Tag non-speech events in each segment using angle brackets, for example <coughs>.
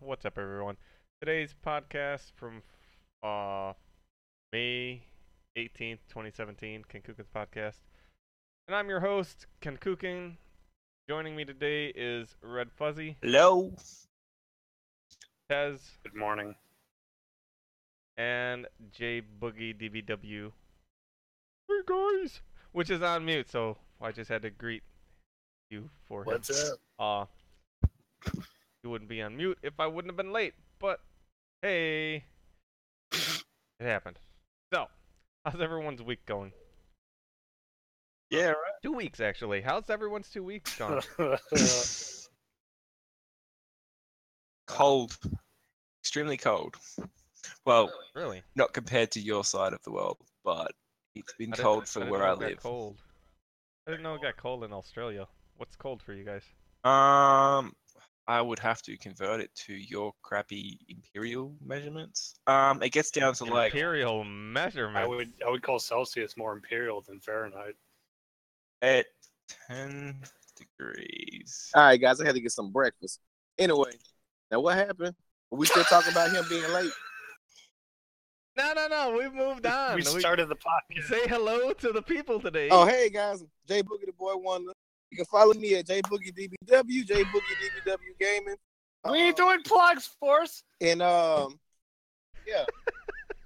What's up, everyone? Today's podcast from uh, May 18th, 2017, Ken Kukin's podcast. And I'm your host, Ken Kukin. Joining me today is Red Fuzzy, Hello. Tez, Good morning. and J Boogie DBW. Hey guys! Which is on mute, so I just had to greet you for him. What's up? Uh, you wouldn't be on mute if I wouldn't have been late, but hey, it happened. So, how's everyone's week going? Yeah, right. Two weeks, actually. How's everyone's two weeks gone? <laughs> Cold. Extremely cold. Well, really? not compared to your side of the world, but it's been I didn't- cold for didn't where know I it got live. Cold. I didn't know it got cold in Australia. What's cold for you guys? Um, I would have to convert it to your crappy imperial measurements. Um, it gets down to like Imperial measurement. I would I would call Celsius more imperial than Fahrenheit. at ten degrees. All right, guys, I had to get some breakfast. Anyway, now what happened? Are we still talking about him being late? No, no, no. We moved on. we started the podcast. Say hello to the people today. Oh, hey guys, Jay Boogie the Boy Wonder. You can follow me at J Boogie DBW, J Boogie DBW Gaming. We ain't Uh, doing plugs, Force. And um, yeah.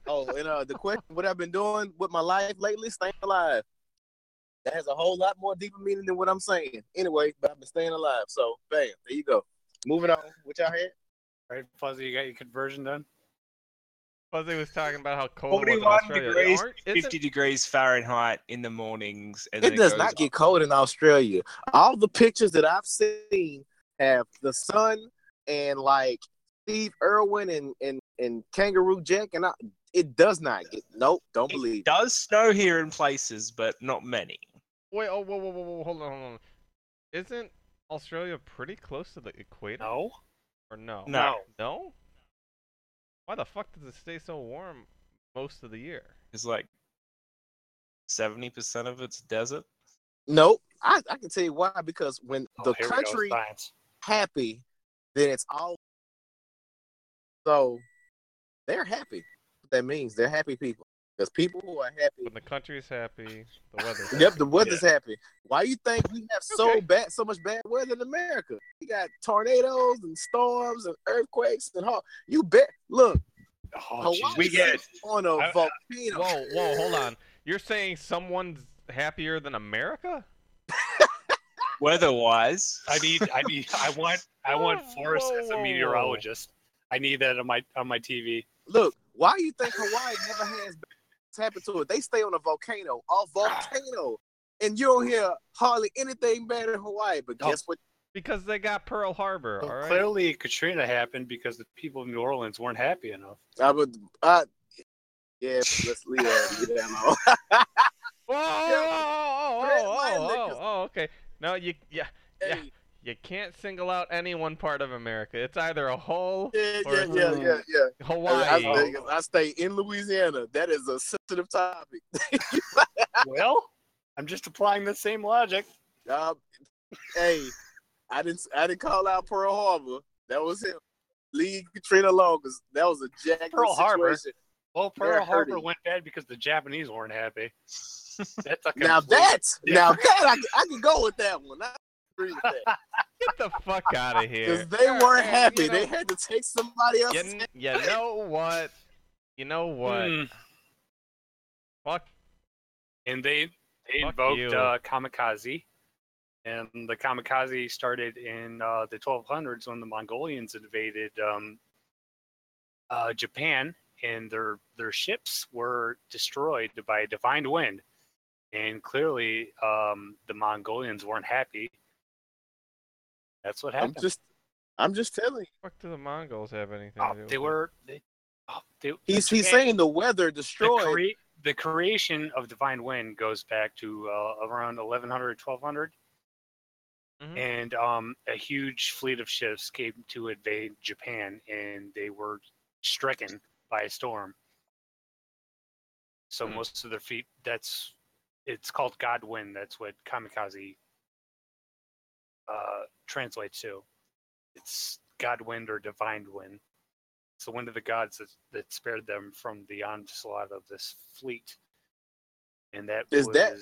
oh, and uh, the question, what I've been doing with my life lately, staying alive. That has a whole lot more deeper meaning than what I'm saying. Anyway, but I've been staying alive. So, bam, there you go. Moving on. What y'all had? Right, Fuzzy, you got your conversion done? Fuzzy was talking about how cold it was in 41 Australia. degrees, Aren't- isn't- 50 degrees Fahrenheit in the mornings. And then It does goes not get up. cold in Australia. All the pictures that I've seen have the sun and like Steve Irwin and and, and Kangaroo Jack, and I, it does not get. Nope, don't believe. It believe. does snow here in places, but not many. Wait, oh, whoa, whoa, whoa, whoa, hold on, hold on. Isn't Australia pretty close to the equator? No. Or no? No. No? Why the fuck does it stay so warm most of the year? It's like 70% of it's desert. Nope, I, I can tell you why. Because when Oh, the here go, country happy, then it's all. So, they're happy. What that means they're happy people. Because people who are happy When the country's happy, the weather's <laughs> Yep, the weather's happy. Why you think we have so Okay. bad, so much bad weather in America? We got tornadoes and storms and earthquakes and all. You bet. Look, Oh, Hawaii We get- is on a I- I- volcano. Whoa, whoa, hold on. You're saying someone's happier than America? <laughs> Weather wise, I need I need I want I want <laughs> Whoa, Forrest as a meteorologist. I need that on my on my TV. Look, why you think Hawaii never has bad happened to it? They stay on a volcano, a ah. volcano, and you don't hear hardly anything bad in Hawaii. But guess what? Because they got Pearl Harbor, Well, alright? Clearly, Katrina happened because the people of New Orleans weren't happy enough. I would. I, yeah, let's leave that. <laughs> Leave that alone. <laughs> Whoa, oh, oh, Red oh, oh, oh, okay. No, you, yeah, Yeah. Hey, you can't single out any one part of America. It's either a whole yeah, Or yeah, yeah, yeah, yeah. I, Hawaii. stay, I stay in Louisiana. That is a sensitive topic. <laughs> well, I'm just applying the same logic. Um, hey, I didn't I didn't call out Pearl Harbor. That was him. Leave Katrina alone because that was a jack Pearl Harbor? situation. Well, They're Pearl Harbor hurting. went bad because the Japanese weren't happy. <laughs> That's a Now complete- that now that I, I can go with that one. I agree with that Get the fuck out of <laughs> here. because they weren't Yeah, happy. you know- they had to take somebody else. You, kn- you know what? You know what? Hmm. Fuck. And they they Fuck invoked uh, kamikaze, and the kamikaze started in uh, the 1200s when the Mongolians invaded um, uh, Japan, and their their ships were destroyed by a divine wind. And clearly, um, the Mongolians weren't happy. That's what I'm just I'm just telling you. Fuck do the Mongols have anything Oh, to do they it? were. They, oh, they, He's he's saying the weather the, destroyed. the creation of divine wind goes back to uh, around 1100 1200 Mhm. and um, a huge fleet of ships came to invade japan and they were stricken by a storm so Hmm. most of their feet that's it's called god wind that's what kamikaze uh, translates to. It's God wind or divine wind. It's the wind of the gods that, that spared them from the onslaught of this fleet. And that Is was that-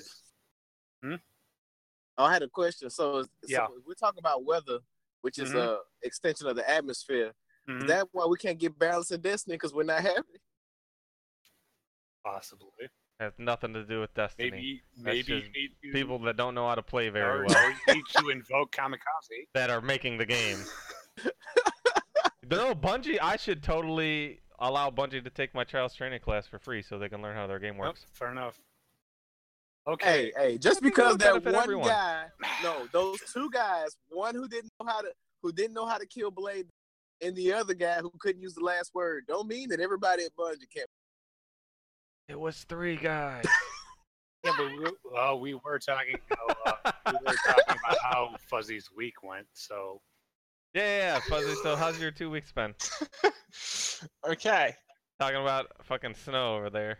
Oh, I had a question. So, is- Yeah. so we're talking about weather, which is Mhm. a extension of the atmosphere. Mhm, Is that why we can't get balance in destiny because we're not happy? possibly. Has nothing to do with destiny. Maybe maybe you need to, People that don't know how to play very or, well or you need to invoke kamikaze. <laughs> that are making the game. <laughs> no, Bungie. I should totally allow Bungie to take my child's training class for free so they can learn how their game Nope, works. fair enough. Okay. Hey, hey, just because that one everyone. guy, no, those two guys, one who didn't know how to, who didn't know how to kill Blade, and the other guy who couldn't use the last word, don't mean that everybody at Bungie can't. It was three guys. <laughs> Yeah, but we, well, we were talking how uh, we were talking about how <laughs> Fuzzy's week went. So yeah, yeah, yeah, Fuzzy. So how's your two weeks been? <laughs> okay. Talking about fucking snow over there.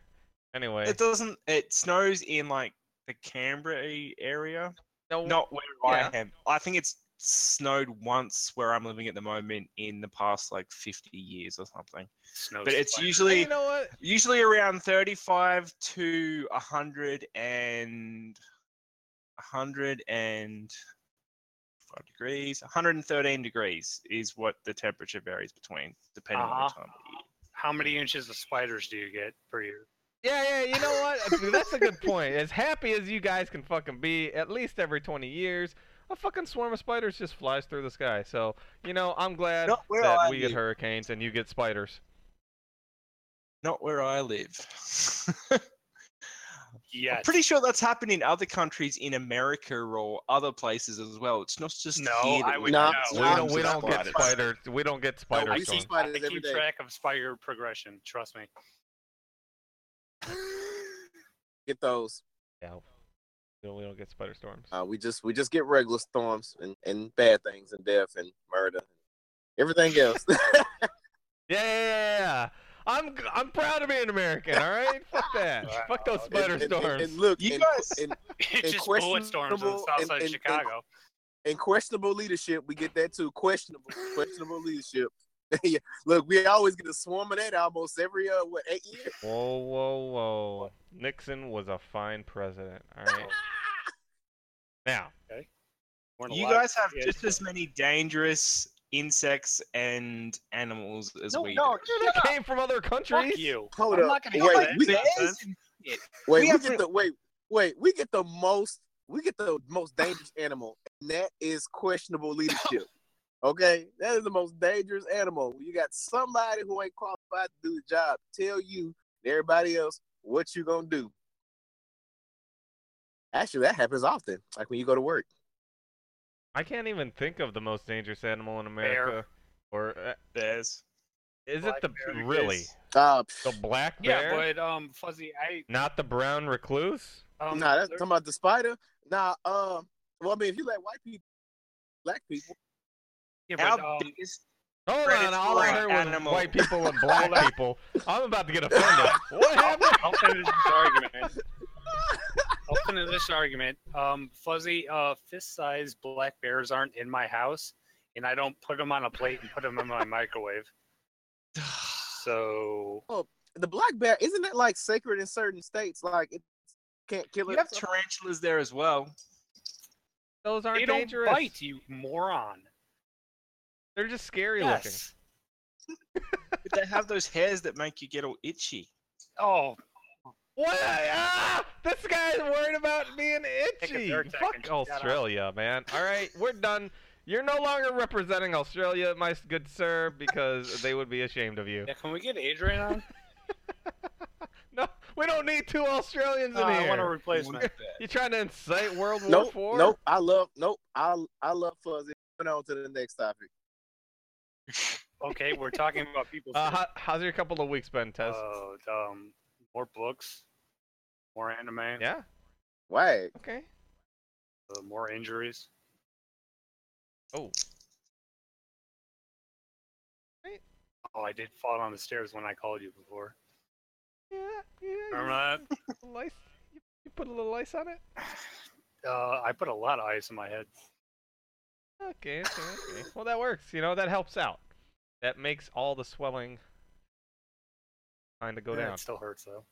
Anyway, It doesn't. It snows in like the Canberra area, no, not where yeah. I am. I think it's snowed once where I'm living at the moment in the past like 50 years or something. snow. But it's splatter. usually you know what? usually around 35 to 100 and 100 and 5 degrees 113 degrees is what the temperature varies between depending on Uh-huh. the time of year how many inches of spiders do you get per year? Yeah, yeah, you know what? That's a good <laughs> point. As happy as you guys can fucking be, at least every 20 years, a fucking swarm of spiders just flies through the sky. So, you know, I'm glad Not where that I we get hurricanes and you get spiders. not where i live Yes. <laughs> i'm pretty sure that's happened in other countries in america or other places as well it's not just No, here that I we would Nah, have We don't, we don't of get spiders. spiders. We don't get spider I I see storms. keep, spiders I keep day. track of spider progression. Trust me. Get those. Yeah, we don't, we don't get spider storms. Uh, we just we just get regular storms and, and bad things and death and murder, everything <laughs> else. Yeah, yeah, yeah, yeah. I'm I'm proud to be an American. All right, fuck <laughs> that. Wow. Fuck those And- spider and, and- storms. and look, You and, guys- and, <laughs> It's And just bullet storms on the questionable- south and- side of and- Chicago. and questionable leadership, we get that too. Questionable, questionable leadership. <laughs> yeah. Look, we always get a swarm of that almost every uh what eight years. Whoa, whoa, whoa. Nixon was a fine president. All right. <laughs> Now, Weren't you guys have get- just as many dangerous insects and animals as No, we no, do. they came from other countries. Fuck you. Hold I'm up. not gonna Wait, hear that we- Wait, We we, get re- the wait, wait, we get the most we get the most dangerous animal, and that is questionable leadership. Okay, that is the most dangerous animal. You got somebody who ain't qualified to do the job tell you and everybody else what you gonna do. Actually, that happens often. Like when you go to work. I can't even think of the most dangerous animal in America. Or uh, There's is Black it the bear really Uh, the black bear? Yeah, but um, Fuzzy, I Not the brown recluse. um, nah, that's talking about the spider. Nah, um, well, I mean, if you let white people, black people, yeah, our but um, biggest Hold on, all I heard was animal. white people and <laughs> black people. I'm about to get offended. What happened? I'll finish this argument. <laughs> I'll finish this argument. Um, Fuzzy, uh, fist-sized black bears aren't in my house, and I don't put them on a plate and put them in my <laughs> microwave. So Well the black bear isn't that like sacred in certain states? Like it can't kill you it. have tarantulas there as well. Those aren't they don't dangerous. bite, you moron. They're just scary looking. Yes. But they have those hairs that make you get all itchy. Oh, What? Ah, this guy's worried about being itchy. Fuck and shut up. Australia, man. All right, we're done. You're no longer representing Australia, my good sir, because they would be ashamed of you. yeah. Can we get Adrian on? <laughs> No, we don't need two Australians No, in I here. I want a replacement. <laughs> You're trying to incite World War Nope, Four? nope. I love nope. I I love fuzzy. Moving on to the next topic. Okay, we're talking about people. Uh, how, how's your couple of weeks been, Tez? Uh, um, more books, more anime, yeah. Wag. Okay. uh, more injuries. Oh. Wait. Oh, I did fall on the stairs when I called you before. Yeah. Yeah. Remember you- Lice. You, you put a little ice on it. <sighs> Uh, I put a lot of ice in my head. Okay, okay, okay. Well, that works. You know, that helps out. That makes all the swelling kind of go Yeah, down. It still hurts though.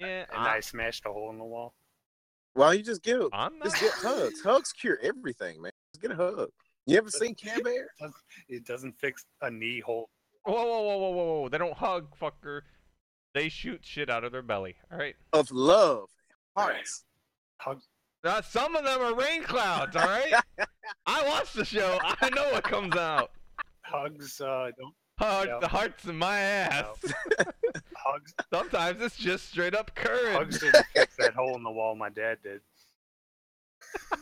Yeah, And I smashed a hole in the wall. Why don't you just get I'm not. just get hugs? Hugs cure everything, man. Just get a hug. You ever seen Care Bear? <laughs> It doesn't fix a knee hole. Whoa, whoa, whoa, whoa, whoa, whoa! They don't hug, fucker. They shoot shit out of their belly. All right. Of love, hearts. Hug. Now, some of them are rain clouds. All right. <laughs> I watch the show. I know what comes out. Hugs. Uh, don't Heart, Yeah. the hearts in my ass. <laughs> hugs. Sometimes it's just straight up courage. Hugs didn't fix that hole in the wall. My dad did. <laughs>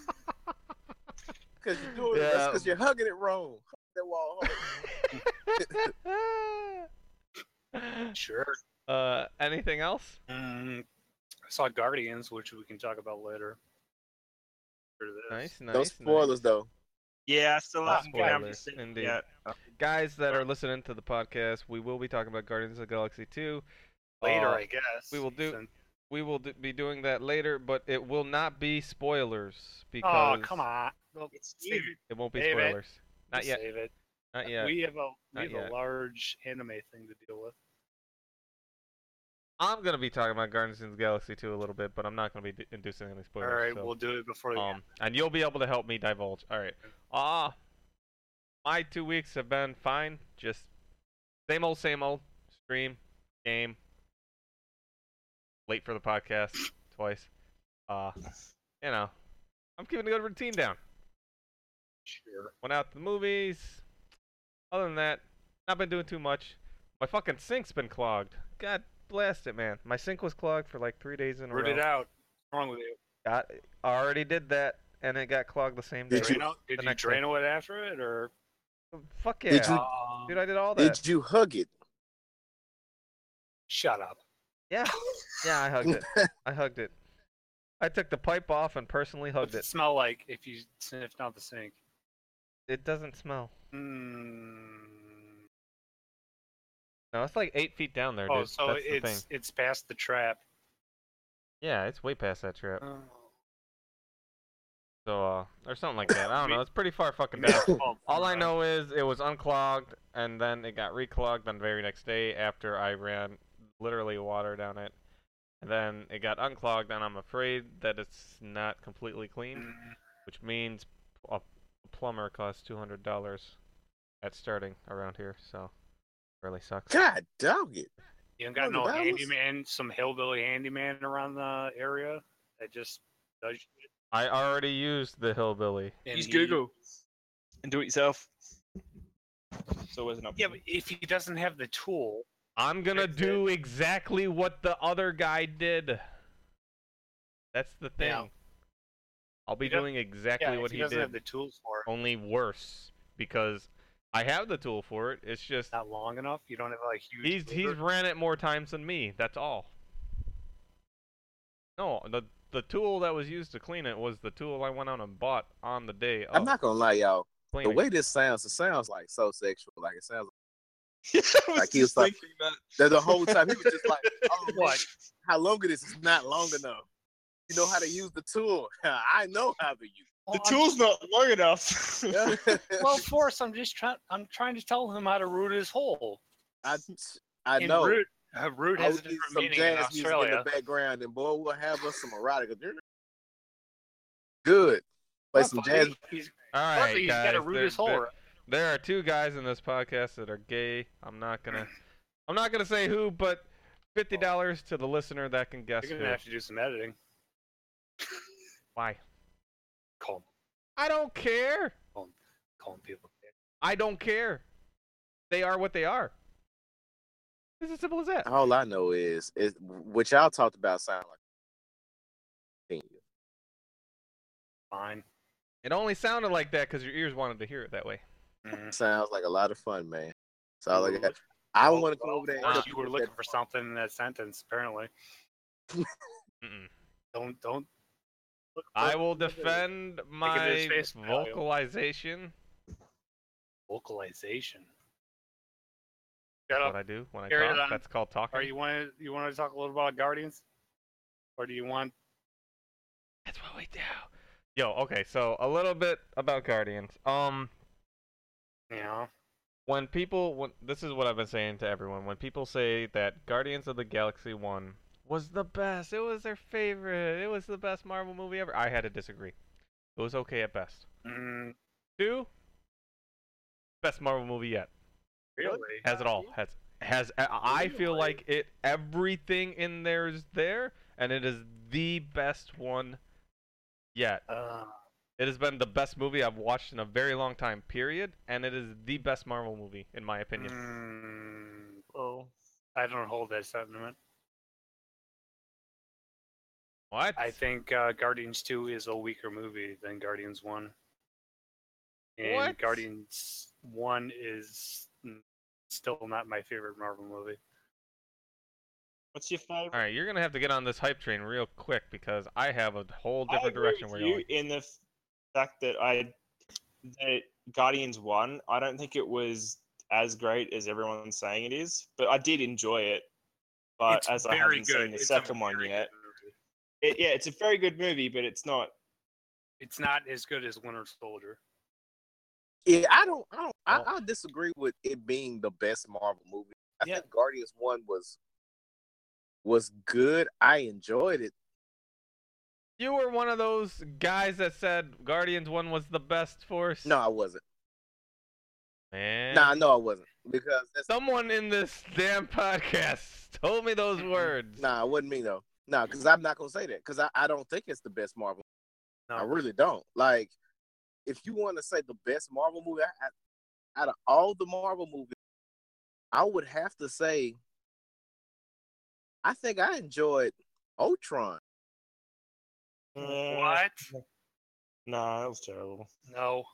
Because you're doing it. Yeah. because you're hugging it wrong. Hug That wall. Sure. uh, anything else? Mm, I saw Guardians, which we can talk about later. After this. Nice, nice. No nice. spoilers though. Yeah, I still Not haven't come spoilers, to see indeed. yet. Guys that are listening to the podcast, we will be talking about Guardians of the Galaxy 2. Later, Uh, I guess. we will do- since- We will d- be doing that later, but it will not be spoilers Oh, because come on. Well, It's it. it won't be Save it. spoilers. Not Just yet. Save it. Not yet. We have a we Not have yet. a large anime thing to deal with. I'm gonna be talking about Guardians of the Galaxy 2 a little bit, but I'm not gonna be d- inducing any spoilers. All right, so, we'll do it before the um, and you'll be able to help me divulge. All right. Ah, my two weeks have been fine. Just same old, same old. Stream, game. Late for the podcast twice. Uh, you know, I'm keeping a good routine down. Sure. Went out to the movies. Other than that, not been doing too much. My fucking sink's been clogged. God blast it, man. My sink was clogged for like three days in a Root row. it out. What's wrong with you? Got, I already did that, and it got clogged the same day. Did you- Drain out, did you next drain it after it or? Fuck yeah, Did you- Um, dude! I did all that. Did you hug it? Shut up. Yeah, yeah, I hugged it. <laughs> I hugged it. I took the pipe off and personally hugged What's it it. smell like if you sniffed out the sink? It doesn't smell. Mm. No, it's like eight feet down there, dude. Oh, so That's the it's it's past the trap. Yeah, it's way past that trap. Oh. So, uh, or something like that. I don't know. It's pretty far fucking down. All I know is it was unclogged, and then it got reclogged on the very next day after I ran literally water down it. And then it got unclogged, and I'm afraid that it's not completely clean, Mm. which means a plumber costs two hundred dollars at starting around here. So, really sucks. God dog it. You ain't got $200? no handyman, some hillbilly handyman around the area that just does shit. I already used the hillbilly. and Use he- Google and do it yourself. So It's always an option. Yeah, but if he doesn't have the tool, I'm gonna Fix do exactly what the other guy did. That's the thing. Yeah. I'll be doing exactly yeah, what if he, he doesn't did, have the tools for only worse because I have the tool for it. It's just not long enough. You don't have like huge. he's he's ran it more times than me. That's all. No, the the tool that was used to clean it was the tool I went out and bought on the day of I'm not gonna lie, y'all. The way this sounds, it sounds like so sexual. Like it sounds <laughs> I was Like he was just like- that. that the whole time he was just like, <laughs> "Oh, What? how long it is? It's not long enough. You know how to use the tool. <laughs> I know how to use. The Well, I'm- tool's not long enough. it. <laughs> Well, Forrest, I'm just trying. I'm trying to tell him how to root his hole. I I And know. Root, uh, root I has a would different some meaning jazz in music in the background, and boy, we'll have us some erotica. Good. Play Not some jazz. He's, all plus right, he's guys. got to root there- his hole. there- There are two guys in this podcast that are gay. I'm not gonna I'm not gonna say who, but fifty dollars to the listener that can guess You're who. gonna have to do some editing. Why? Call, I don't care. calling people. I don't care. They are what they are. It's as simple as that. All I know is, is what y'all talked about sound like. Fine. It only sounded like that because your ears wanted to hear it that way. Mm. Sounds like a lot of fun, man. That's all I You were got. look- I well, want to come well, over there. and Forrest, help You were looking for something in that sentence. Apparently, <laughs> don't don't. Look I will defend my vocalization. vocalization. Shut That's up. what I do when I Carry talk. That's called talking. Are you want to you want to talk a little about Guardians, or do you want? That's what we do. Yo, okay, so a little bit about Guardians. Um, You know, when people, when this is what I've been saying to everyone, when people say that Guardians of the Galaxy One was the best, it was their favorite, it was the best Marvel movie ever, I had to disagree. It was okay at best. mm, Two, best Marvel movie yet. really. Has it all. Has has. I I feel like it. Everything in there is there, and it is the best one yet. Uh, It has been the best movie I've watched in a very long time. Period, and it is the best Marvel movie in my opinion. mm, Oh, I don't hold that sentiment. What? I think uh, Guardians 2 is a weaker movie than Guardians 1. And What? Guardians 1 is still not my favorite Marvel movie. what's your favorite? All right, you're gonna have to get on this hype train real quick because I have a whole I different agree direction with we're you going. in the fact that I that Guardians one. I don't think it was as great as everyone's saying it is, but I did enjoy it. But It's as I haven't good. seen the It's second one yet, good movie. It, yeah, it's a very good movie, but it's not. It's not as good as Winter Soldier. Yeah, I don't, I don't, I, oh. I disagree with it being the best Marvel movie. I Yeah. think Guardians One was was good. I enjoyed it. You were one of those guys that said Guardians One was the best Force. No, I wasn't. man. Nah, no, I wasn't because Someone in this damn <laughs> podcast told me those words. nah, it wasn't me though. Nah, because I'm not gonna say that because I, I don't think it's the best Marvel. No. I really don't. Like, if you want to say the best Marvel movie, I, I, out of all the Marvel movies, I would have to say, I think I enjoyed Ultron. Eh, What? Nah, that was terrible. No.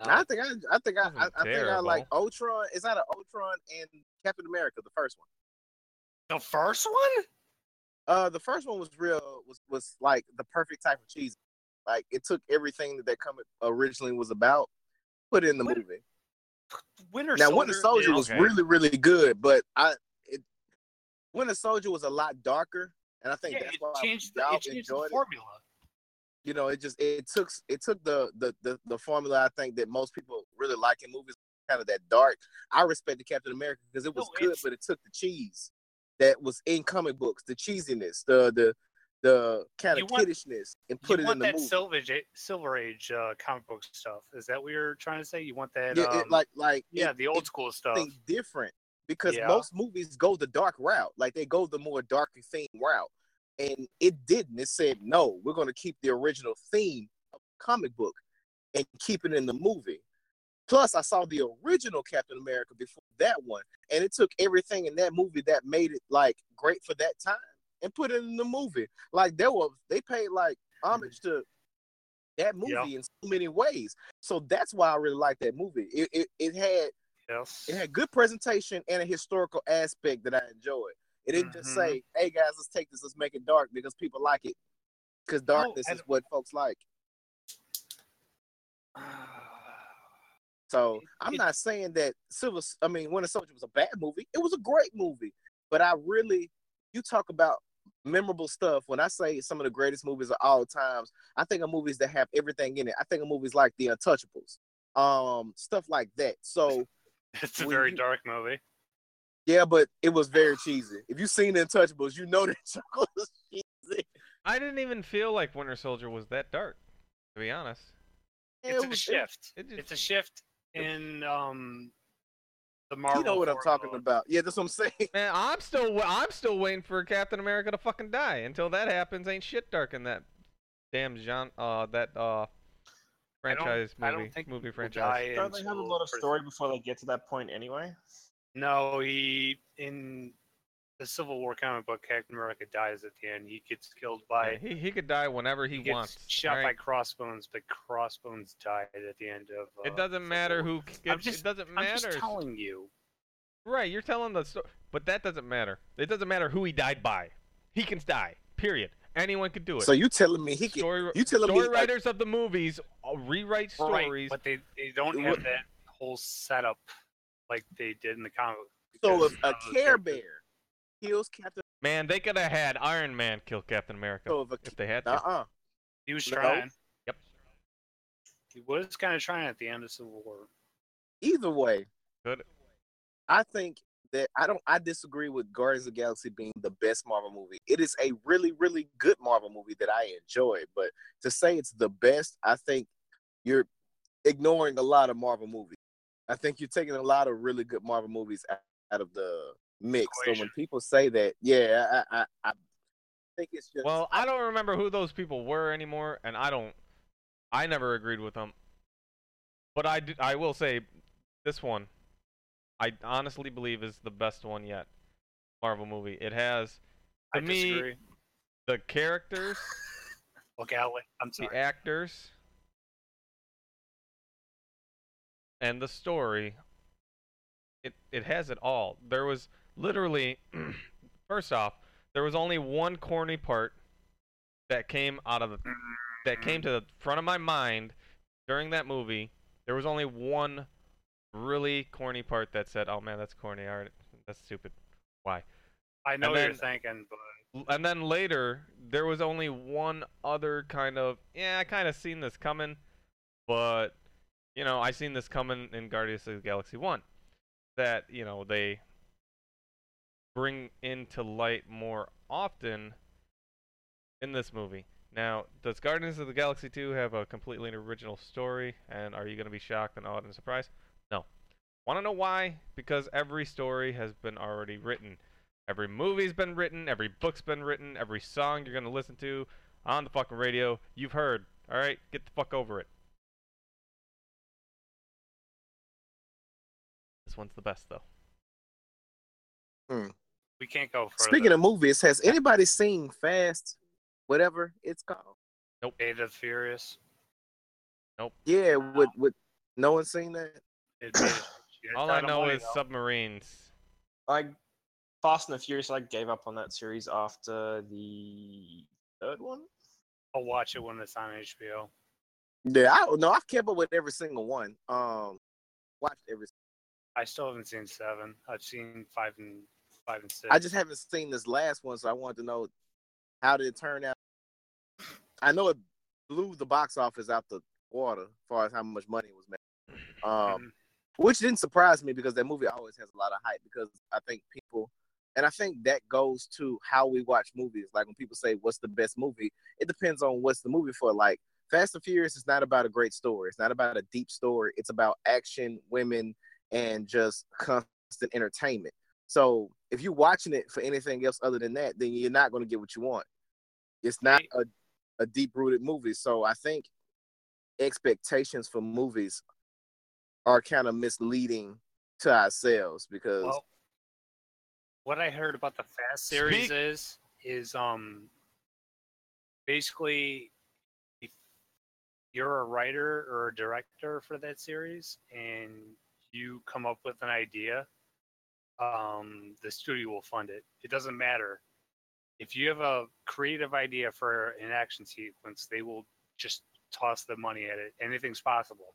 I think I, I think I, I, I think I like terrible. Ultron. Is that an Ultron and Captain America, the first one? The first one? Uh, the first one was real was was like the perfect type of cheese. Like it took everything that that comic originally was about, put in the What- movie. Winter Now, Soldier. Winter Soldier is- was Okay. really, really good, but I, it, Winter Soldier was a lot darker, and I think yeah, that's it why changed, the, it changed the enjoyed it. formula. You know, it just it took it took the the the, the formula I think that most people really like in movies, kind of that dark. I respected Captain America because it was No, good, but it took the cheese that was in comic books, the cheesiness, the the the kind of want- kiddishness, and put it in the that movie. Silver Age, Silver Age uh, comic book stuff? Is that what you're trying to say? You want that? yeah, um, it, like like yeah, it- the old school stuff. different because Yeah. most movies go the dark route. Like they go the more darker theme route. And it didn't. It said, no, we're going to keep the original theme of the comic book and keep it in the movie. Plus, I saw the original Captain America before that one, and it took everything in that movie that made it like great for that time and put it in the movie. Like there was, they paid like homage to that movie Yeah. in so many ways. So that's why I really like that movie. It, it it had yes. it had good presentation and a historical aspect that I enjoyed. It didn't just Mhm. say, "Hey guys, let's take this, let's make it dark because people like it." Because darkness and- is what folks like. So I'm not saying that Civil, I mean, Winter Soldier was a bad movie. It was a great movie, but I really, you talk about memorable stuff. When I say some of the greatest movies of all times, I think of movies that have everything in it. I think of movies like The Untouchables, um, stuff like that. So <laughs> It's a very you- dark movie. yeah, but it was very cheesy. If you've seen The Untouchables, you know <laughs> that it was cheesy. I didn't even feel like Winter Soldier was that dark, to be honest. It's it a was- shift. it just- It's a shift in um the Marvel. You know what I'm talking formula. about. Yeah, that's what I'm saying. <laughs> Man, I'm still I'm still waiting for Captain America to fucking die. Until that happens, ain't shit dark in that damn Jean uh that uh I don't- franchise I don't movie think movie franchise. die Don't they have a lot of story before they get to that point anyway? No, he in the Civil War comic book, Captain America dies at the end. He gets killed by Yeah, he he could die whenever he, he gets wants. shot by? Crossbones, but Crossbones died at the end of. Uh, It doesn't matter who. c- I'm It, just- it doesn't I'm matter. just telling you. Right, you're telling the story, but that doesn't matter. It doesn't matter who he died by. He can die. Period. Anyone can do it. So you telling me he can? story You telling me story like, writers of the movies uh, rewrite Right, stories. but they, they don't have that whole setup like they did in the comic. book so if a Care characters. Bear kills Captain, Man, they could have had Iron Man kill Captain America so if if they had to. uh uh he was No. trying. He was kind of trying at the end of Civil War. Either way, Good. I think that I don't. I disagree with Guardians of the Galaxy being the best Marvel movie. It is a really, really good Marvel movie that I enjoy. But to say it's the best, I think you're ignoring a lot of Marvel movies. I think you're taking a lot of really good Marvel movies out, out of the mix. So when people say that, yeah, I, I, I think it's just Well, I don't remember who those people were anymore, and I don't. I never agreed with them. But I, do, I will say, this one, I honestly believe is the best one yet. Marvel movie. It has I To me, disagree. the characters, <laughs> Okay, I'll wait. I'm the sorry. actors, and the story. It it has it all. There was literally, <clears throat> first off, there was only one corny part that came out of the that came to the front of my mind during that movie. There was only one really corny part that said, "Oh man, that's corny. All right, that's stupid. Why?" I know what you're thinking, but And then later, there was only one other kind of, yeah, I kind of seen this coming, but you know, I seen this coming in Guardians of the Galaxy One, that you know they bring into light more often in this movie. Now, does Guardians of the Galaxy 2 have a completely original story? And are you going to be shocked and awed and surprised? No. Want to know why? Because every story has been already written. Every movie's been written, every book's been written, every song you're going to listen to on the fucking radio, you've heard. All right? Get the fuck over it. This one's the best, though. Hmm. We can't go further. Speaking of movies, has anybody seen Fast, whatever it's called? Fate of the Furious, Nope, Yeah, with with no one seen that. it made <coughs> All I know is though. submarines. I Fast and the Furious. I gave up on that series after the third one. I'll watch it when it's on HBO. Yeah, I don't know. I've kept up with every single one. Um, watched every. I still haven't seen seven. I've seen five and five and six. I just haven't seen this last one, so I wanted to know how did it turn out. I know it blew the box office out the water as far as how much money it was made. Um, Mhm. which didn't surprise me because that movie always has a lot of hype because I think people and I think that goes to how we watch movies. Like when people say what's the best movie, it depends on what's the movie for. Like Fast and Furious is not about a great story. It's not about a deep story. It's about action, women, and just constant entertainment. So if you're watching it for anything else other than that, then you're not going to get what you want. It's not a, a deep rooted movie. So I think expectations for movies are kind of misleading to ourselves because Well, what I heard about the Fast series Speak- is is um basically if you're a writer or a director for that series and you come up with an idea, um, the studio will fund it. It doesn't matter. If you have a creative idea for an action sequence, they will just toss the money at it. Anything's possible.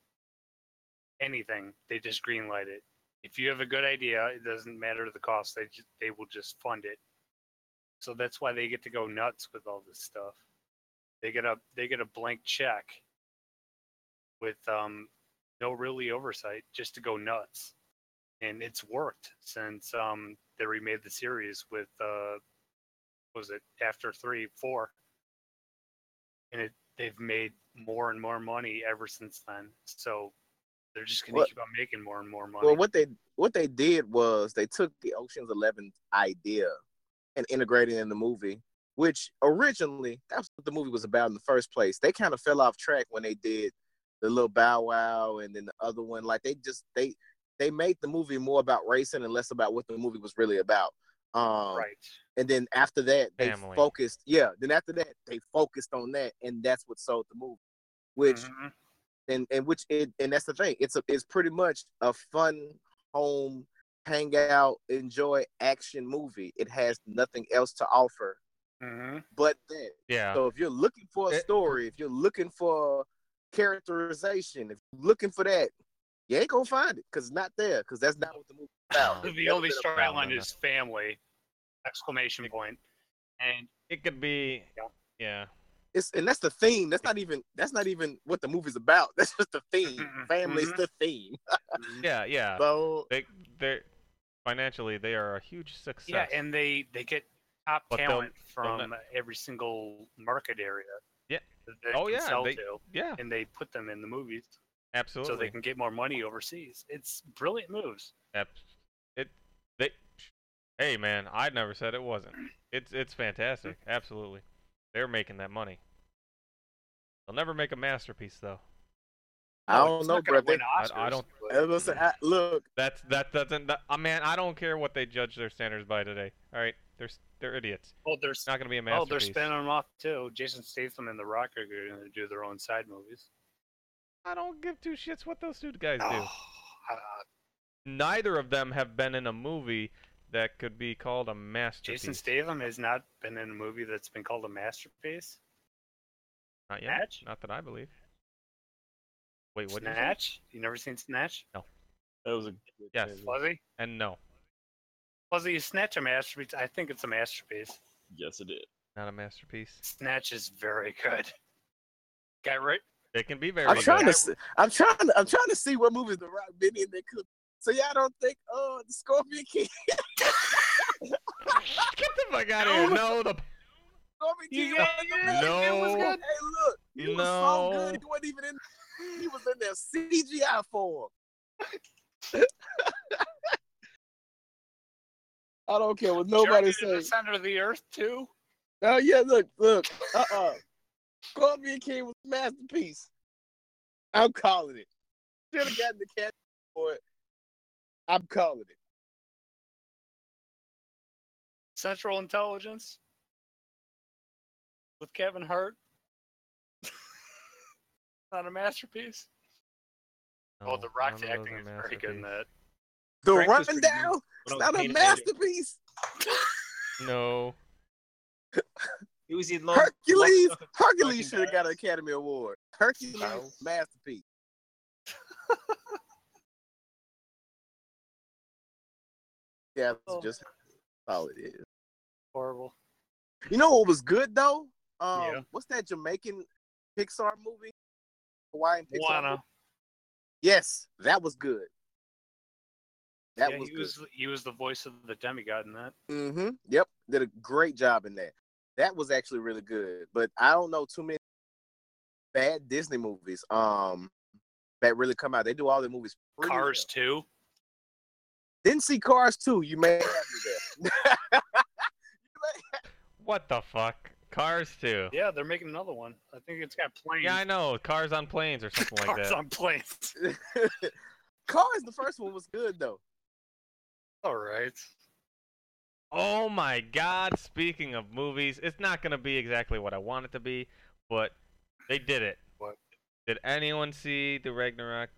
Anything. They just greenlight it if you have a good idea, it doesn't matter the cost. They just, they will just fund it. So that's why they get to go nuts with all this stuff. They get a they get a blank check with um no really oversight just to go nuts. And it's worked since um they remade the series with uh what was it after 3 4 and it they've made more and more money ever since then. So they're just going to keep on making more and more money. well what they what they did was they took the Ocean's 11 idea and integrated it in the movie which originally that's what the movie was about in the first place they kind of fell off track when they did the little bow wow and then the other one like they just they they made the movie more about racing and less about what the movie was really about um right. and then after that they Family. focused yeah then after that they focused on that and that's what sold the movie which Mhm. and and which it and that's the thing it's a it's pretty much a fun home hang out enjoy action movie it has nothing else to offer Mhm. but that Yeah. so if you're looking for a story if you're looking for characterization if you're looking for that you ain't gonna find it because it's not there because that's not what the movie's about <laughs> No. It's The only been about- storyline is family! Exclamation point. And it could be. Yeah. Yeah. it's and that's the theme. That's not even that's not even what the movie's about. <laughs> That's just the theme. Family's Mhm. the theme. Yeah, yeah. So They they financially they are a huge success. Yeah, and they they get top But they'll- talent they'll from every single market area. Yeah. that they Oh, can yeah, sell they- to, yeah, and they put them in the movies absolutely. so they can get more money overseas. It's brilliant moves. Ab- It they Hey man, I never said it wasn't. It's it's fantastic. Absolutely. They're making that money. They'll never make a masterpiece though. I don't it's know, not bro. I- I don't- but- I was gonna say, I, look, That's that doesn't that, uh, man, I don't care what they judge their standards by today. All right? They're they're idiots. oh, they're not going to be a masterpiece. oh, they're spinning them off too. Jason Statham and The Rock are going to do their own side movies. I don't give two shits what those two guys do. Oh, uh, Neither of them have been in a movie that could be called a masterpiece. Jason Statham has not been in a movie that's been called a masterpiece. Not yet. Snatch? Not that I believe. Wait, what did you? Snatch? You never seen Snatch? No. That was a good Yes. movie. Fuzzy? And no, Fuzzy, is Snatch a masterpiece? I think it's a masterpiece. Yes, it is. not a masterpiece. Snatch is very good. Got right? It can be very I'm good. trying to, see, I'm trying to, I'm trying to see what movies the Rock been in that could. So y'all don't think, oh, the Scorpion King, <laughs> Get the fuck out of here! No, the Scorpion King, Yeah, was yeah, amazing. it was Hey, good. look, he was so good. He wasn't even in. He was in there CGI form. <laughs> I don't care what nobody Journey to the says. center of the earth too. Oh yeah, look, look. Uh uh Scorpion King was a masterpiece. I'm calling it. Should have gotten the cat for it. I'm calling it. Central Intelligence with Kevin Hart. <laughs> Not a masterpiece. no, oh, The Rock's none of those acting is very good in that. The Frank was pretty rundown. It's not a masterpiece. <laughs> <laughs> No, He was in Love. Hercules. Love- Hercules should have got an. Academy Award. Hercules No. masterpiece. <laughs> yeah, that's Oh. just how it is. Horrible. You know what was good though? Um, Yeah. what's that Jamaican Pixar movie? Hawaiian Pixar. Moana. movie? Yes, that was good. That yeah, was he good. was he was the voice of the demigod in that. Mm-hmm. Yep, did a great job in that. That was actually really good. But I don't know too many bad Disney movies. Um, that really come out. They do all the movies. Cars well. too. Didn't see Cars too. You may have me there. <laughs> what the fuck? Cars too. Yeah, they're making another one. I think it's got planes. Yeah, I know. Cars on planes or something <laughs> like that. Cars that. on planes. <laughs> Cars, the first one was good though. All right. Oh my god, speaking of movies, it's not going to be exactly what I want it to be, but they did it. What? Did anyone see the Ragnarok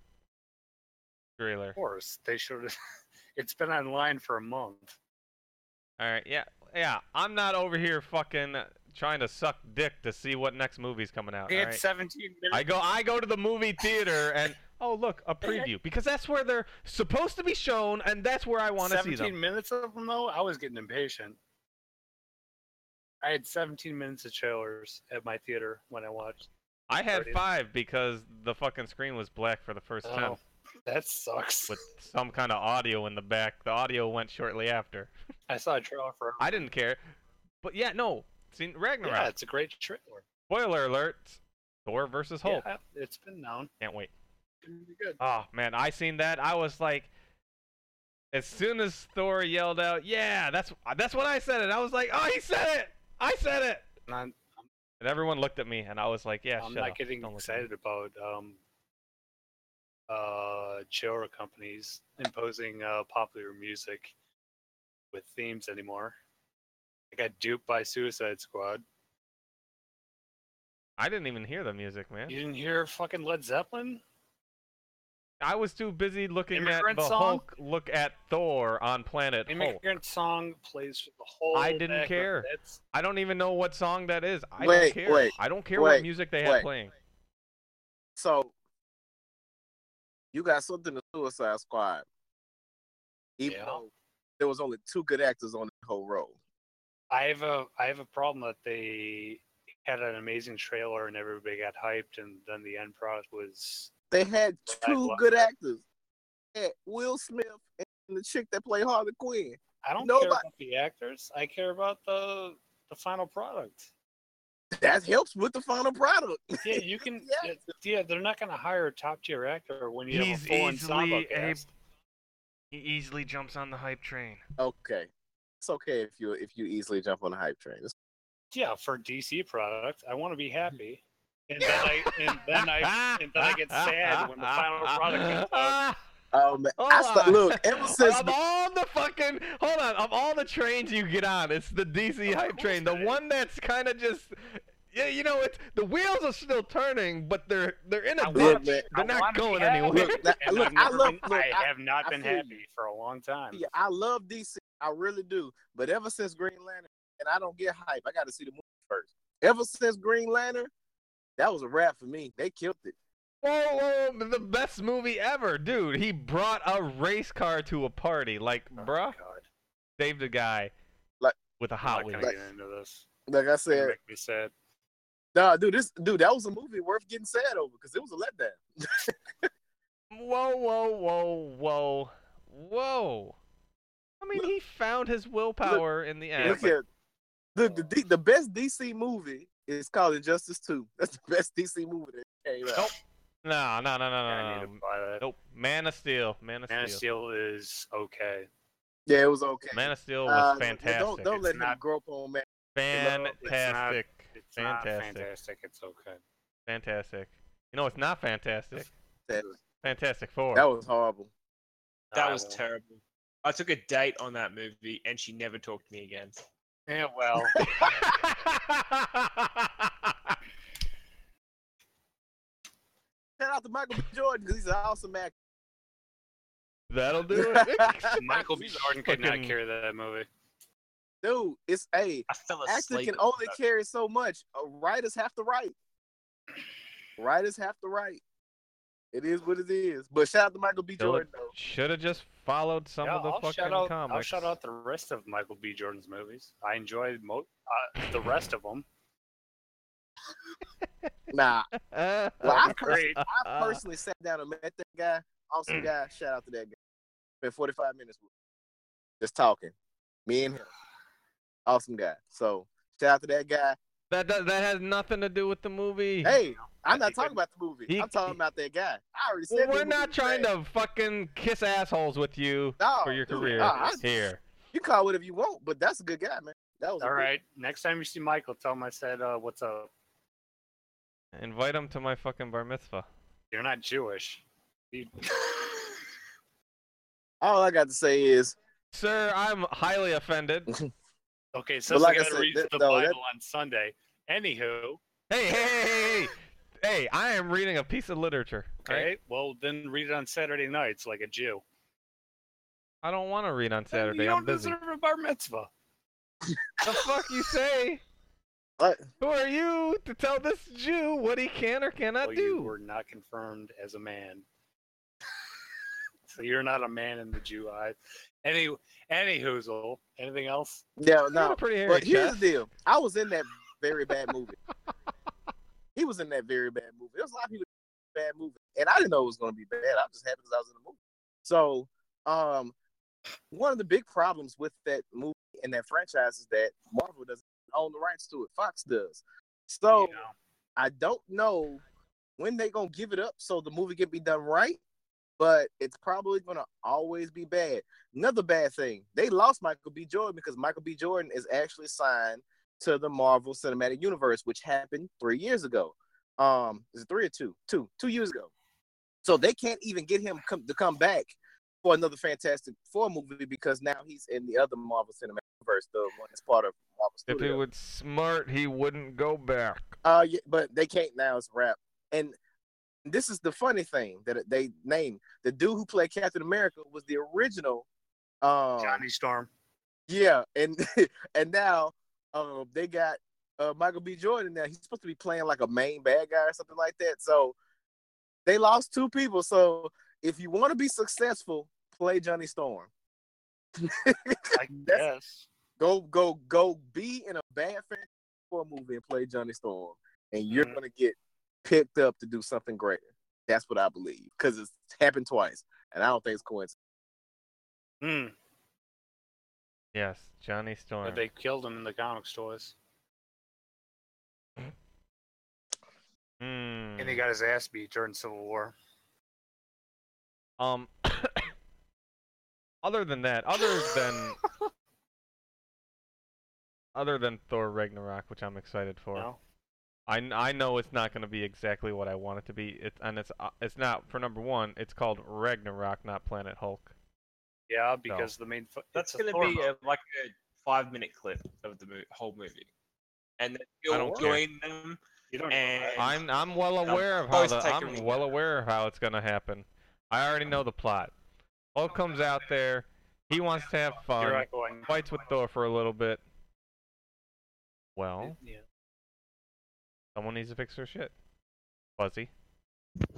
trailer? Of course, they should have. <laughs> It's been online for a month. Alright, yeah. Yeah, I'm not over here fucking trying to suck dick to see what next movie's coming out. Had alright? 17 minutes. I go I go to the movie theater and oh look, a preview because that's where they're supposed to be shown and that's where I want to see them. 17 minutes of them though. I was getting impatient. I had 17 minutes of trailers at my theater when I watched. I had. 5 because the fucking screen was black for the first 10 Oh, that sucks. with some kind of audio in the back. The audio went shortly after. I saw a trailer for. I didn't care. But yeah, no. Seen Ragnarok. Yeah, it's a great trailer. Spoiler alert. Thor versus Hulk. Yeah, it's been known. Can't wait. It's gonna be good. Oh man, I seen that. I was like as soon as Thor yelled out, "Yeah, that's that's what I said it." I was like, "Oh, he said it. I said it." Not, And everyone looked at me and I was like, "Yeah, I'm shut not up. getting Don't look at me." excited about um, uh, genre companies imposing uh, popular music with themes anymore. I got duped by Suicide Squad. I didn't even hear the music, man. You didn't hear fucking Led Zeppelin? I was too busy looking at the song? Hulk look at Thor on Planet Hulk. Immigrant song plays for the whole. I didn't care. I don't even know what song that is. I Wait, don't care. wait, I don't care what music they had playing. So you got something to Suicide Squad. Even Yeah. though there was only two good actors on the whole role. I have a I have a problem that they had an amazing trailer and everybody got hyped, and then the end product was They had two love good actors. Had Will Smith and the chick that played Harley Quinn. I don't Nobody- care about the actors. I care about the the final product. That helps with the final product. Yeah, you <laughs> can. Yeah. yeah, yeah, they're not going to hire a top tier actor when you He's have a full ensemble easily a- cast. He easily jumps on the hype train. Okay, it's okay if you if you easily jump on the hype train. It's- Yeah, for DC product, I want to be happy, and then I and then I and then I get sad when the final product comes out. Oh man, Hold I st- look ever since of all the fucking hold on, of all the trains you get on, it's the DC Of hype train. The one that's kind of just yeah, you know, it's the wheels are still turning, but they're they're in a I ditch. wanna They're I not going anywhere. Look, that- look, I've love- been, look, I I- have not I been feel you. happy for a long time. Yeah, I love DC. I really do. But ever since Green Lantern, and I don't get hype. I got to see the movie first. Ever since Green Lantern, that was a wrap for me. They killed it. Whoa, whoa, the best movie ever, dude. He brought a race car to a party. Like, Oh, bruh, God. saved a guy Like- with a I'm Hot not Wheel. gonna get into this. Like I said, make me sad. nah, dude, this dude, that was a movie worth getting sad over because it was a letdown. Whoa, whoa, whoa, whoa, whoa. I mean, Look- he found his willpower in the end. Look at the the, the best DC movie is called Injustice Two. <laughs> That's the best DC movie that came out. Nope. No, no, no, no, Yeah, I no, need no. to buy that. Nope. Man of Steel. Man of Man of Steel. Steel is okay. Yeah, it was okay. Man of Steel was Uh, fantastic. Don't don't It's let him not- grope on man. fantastic. It's not Fantastic. fantastic. It's okay. Fantastic. You know, it's not fantastic. That, Fantastic Four. that was horrible. That I was terrible. I took a date on that movie and she never talked to me again. Yeah, well, Shout out to Michael B. Jordan because he's an awesome actor. That'll do it. <laughs> Michael B. Jordan could not carry that movie. Dude, it's a I fell actor asleep. can only that. carry so much. Uh, writers have to write. Writers have to write. It is what it is. But shout out to Michael B. Jordan. Should have just followed some Yeah, of the I'll fucking shout out. comics. I'll shout out the rest of Michael B. Jordan's movies. I enjoyed mo- uh, the rest of them. <laughs> Nah, well, <laughs> well, I, Great. I personally sat down and met that guy. Awesome guy. Shout out to that guy. Spent 45 minutes with. Just talking. Me and him. Awesome guy. So shout out to that guy. that, that that has nothing to do with the movie. Hey, I'm not talking about the movie. He- I'm talking about that guy. I already said well, we're not trying trash. to fucking kiss assholes with you No, for your dude, career nah, I- here. You call it whatever you want, but that's a good guy, man. That was a All good- Next time you see Michael, tell him I said, uh, "What's up?" Invite him to my fucking bar mitzvah. You're not Jewish. You- <laughs> All I got to say is, Sir, I'm highly offended. <laughs> okay, so like I I gotta said, read that- the no, Bible that- on Sunday. Anywho, hey, hey, hey, hey, hey. Hey, I am reading a piece of literature. okay, alright? well then read it on Saturday nights like a Jew. I don't want to read on Then Saturday. You I'm don't busy. deserve a bar mitzvah. the fuck you say? <laughs> what? Who are you to tell this Jew what he can or cannot Well, do? you were not confirmed as a man. <laughs> so you're not a man in the Jew eye. Any any hoozle. Anything else? Yeah, no. pretty hairy But here's the deal. I was in that very bad movie. He was in that very bad movie. There was a lot of people in that bad movie, and I didn't know it was going to be bad. I just happy because I was in the movie. So, um, one of the big problems with that movie and that franchise is that Marvel doesn't own the rights to it. Fox does. So know? I don't know when they're gonna give it up so the movie can be done right, but it's probably gonna always be bad. Another bad thing, they lost Michael B. Jordan because Michael B. Jordan is actually signed to the Marvel Cinematic Universe, which happened three years ago. Um, is it three or two? Two, two years ago. So they can't even get him come, to come back for another Fantastic Four movie because now he's in the other Marvel Cinematic Universe, the one that's part of Marvel If he Studios. was smart, he wouldn't go back. Uh, yeah, but they can't now. It's a wrap. And this is the funny thing that they named the dude who played Captain America was the original. Um, Johnny Storm. yeah, and <laughs> and now um they got uh Michael B. Jordan. Now he's supposed to be playing like a main bad guy or something like that. So they lost two people. So if you want to be successful, play Johnny Storm. I <laughs> guess. Go go go be in a bad for a movie and play Johnny Storm, and you're Mhm. gonna get picked up to do something greater. That's what I believe because it's happened twice, and I don't think it's coincidence. Hmm. Yes, Johnny Storm. But they killed him in the comic stores, Hmm. and he got his ass beat during Civil War. Um. <coughs> other than that, other than <laughs> other than Thor Ragnarok, which I'm excited for, No? I, I know it's not going to be exactly what I want it to be. It and it's uh, it's not for number one. It's called Ragnarok, not Planet Hulk. Yeah, because the main fo- That's going to be a, like a five minute clip of the mo- whole movie. And then you'll don't care. join them. You don't. and- I'm I'm well aware of how always the, take a I'm recap. well aware of how it's going to happen. I already know the plot. Hulk comes out there. He wants to have fun. You're echoing. Fights with Thor for a little bit. Well, Yeah. someone needs to fix their shit. Fuzzy. <laughs>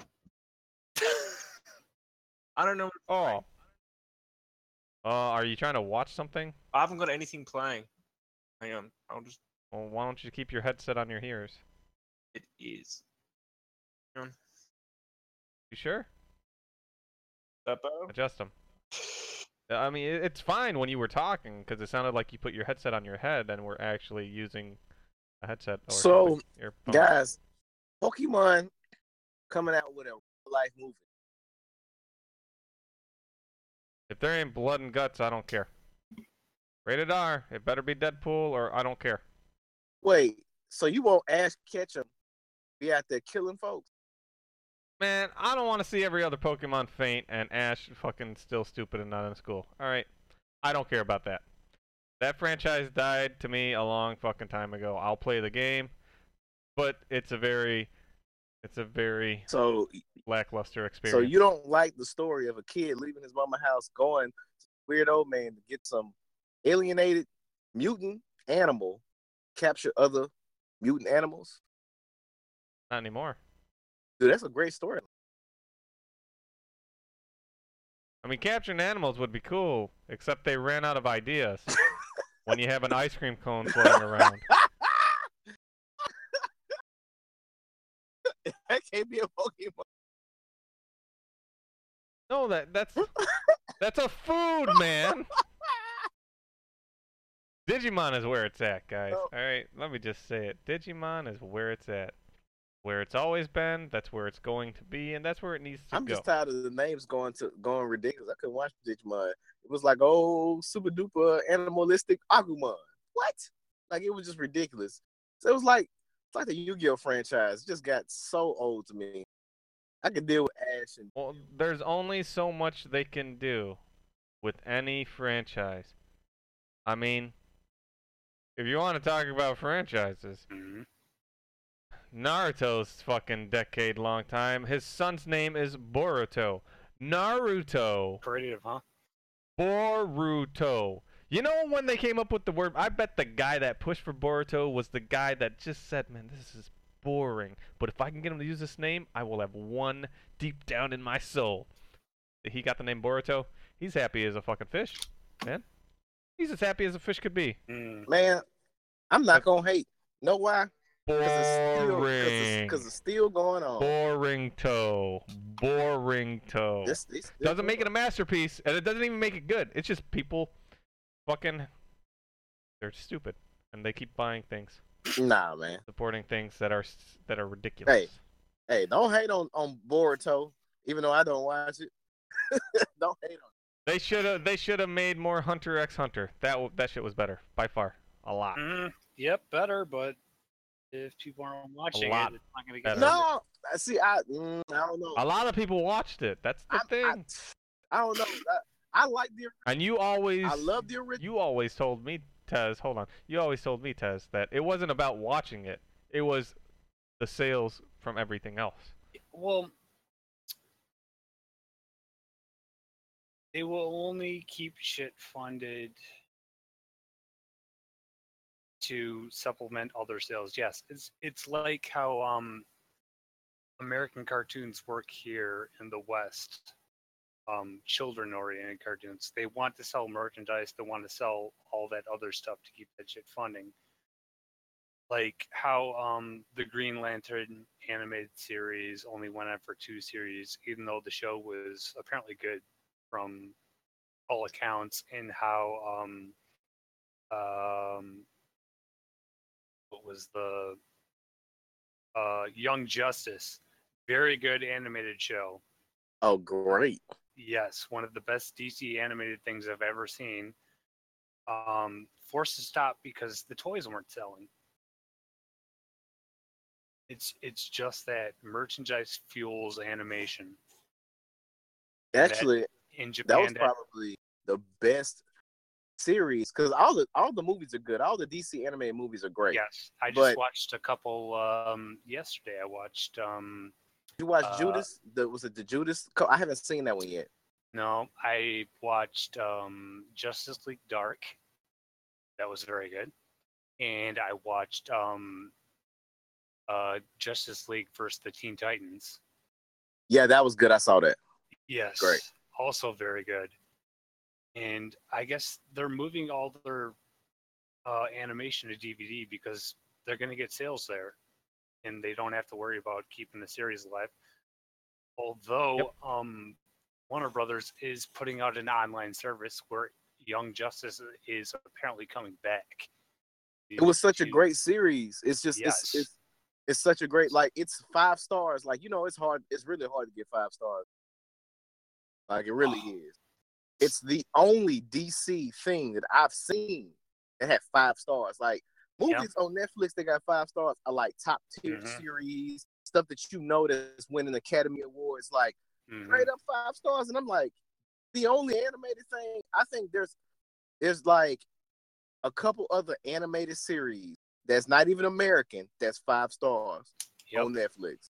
I don't know. what to play. Oh. Uh, are you trying to watch something? I haven't got anything playing. Hang on. I'll just. Well, why don't you keep your headset on your ears? It is. Hang on. You sure? Beppo? Adjust them. I mean, it's fine when you were talking because it sounded like you put your headset on your head and we're actually using a headset. Or So, something. Guys, Pokemon coming out with a real life movie. If there ain't blood and guts, I don't care. Rated R. It better be Deadpool or I don't care. Wait, so you won't Ash Ketchum be out there killing folks? Man, I don't want to see every other Pokemon faint and Ash fucking still stupid and not in school. Alright. I don't care about that. That franchise died to me a long fucking time ago. I'll play the game, but it's a very it's a very So, lackluster experience. so you don't like the story of a kid leaving his mama house, going to weird old man to get some alienated mutant animal, capture other mutant animals. Not anymore. Dude, that's a great story. I mean, capturing animals would be cool, except they ran out of ideas <laughs> when you have an ice cream cone floating around. <laughs> <laughs> that can't be a Pokemon. No, that that's <laughs> that's a food, man. <laughs> Digimon is where it's at, guys. Oh. All right, let me just say it. Digimon is where it's at. Where it's always been, that's where it's going to be, and that's where it needs to be. I'm go. just tired of the names going to going ridiculous. I couldn't watch Digimon. It was like, oh, super duper animalistic Agumon. What? Like it was just ridiculous. So it was like it's like the Yu-Gi-Oh franchise. It just got so old to me. I could deal with Ash and Well, there's only so much they can do with any franchise. I mean, if you want to talk about franchises, Mhm. Naruto's fucking decade long time. His son's name is Boruto. Naruto. Creative, huh? Boruto. You know when they came up with the word? I bet the guy that pushed for Boruto was the guy that just said, "Man, this is boring." But if I can get him to use this name, I will have one deep down in my soul. He got the name Boruto. He's happy as a fucking fish, man. He's as happy as a fish could be. Mm. man, I'm not gonna hate. Know why? Because it's still Boring. because it's still going on. Boring toe. Boring toe. This- this still doesn't make it a masterpiece, and it doesn't even make it good. It's just people fucking they're stupid and they keep buying things, on. Nah, man. supporting things that are that are ridiculous. Hey, hey, don't hate on on Boruto, even though I don't watch it. <laughs> don't hate on. They should have they should have made more Hunter x Hunter. That that shit was better by far, a lot. Mm, yep, better, but if people aren't watching lot it, it's not going to better. No, I see. I mm, I don't know. A lot of people watched it. That's the I, thing. I, I don't know. I, I like the. and you always I love the original. you always told me Tez, hold on. You always told me Tez that it wasn't about watching it. It was the sales from everything else. Well, they will only keep shit funded to supplement other sales. Yes, it's it's like how um American cartoons work here in the West. Um, children-oriented cartoons. They want to sell merchandise. They want to sell all that other stuff to keep that shit funding. like how um the Green Lantern animated series only went on for two series, even though the show was apparently good from all accounts, and how um um what was the uh Young Justice, very good animated show. Oh, great. Yes, one of the best DC animated things I've ever seen. Um, forced to stop because the toys weren't selling. It's it's just that merchandise fuels animation. That- Actually, In that was probably the best series because all the all the movies are good. All the DC animated movies are great. yes, I just but- watched a couple um, yesterday. I watched um, You watch Uh, Judas? The, was it the Judas? I haven't seen that one yet. no, I watched um, Justice League Dark. That was very good, and I watched um, uh, Justice League versus the Teen Titans. Yeah, that was good. I saw that. Yes. Great. Also very good. And I guess they're moving all their uh, animation to DVD because they're going to get sales there, and they don't have to worry about keeping the series alive. Although um, Warner Brothers is putting out an online service where Young Justice is apparently coming back. It was such a great series. It's just Yes. it's, it's it's such a great like it's five stars. Like you know, it's hard. It's really hard to get five stars. Like it really Oh. is. It's the only DC thing that I've seen that had five stars. Like Movies on Netflix that got five stars are like top tier Mhm. series, stuff that you know that's winning Academy Awards, like Mhm. straight up five stars. And I'm like, the only animated thing I think there's there's like a couple other animated series that's not even American that's five stars Yep. on Netflix.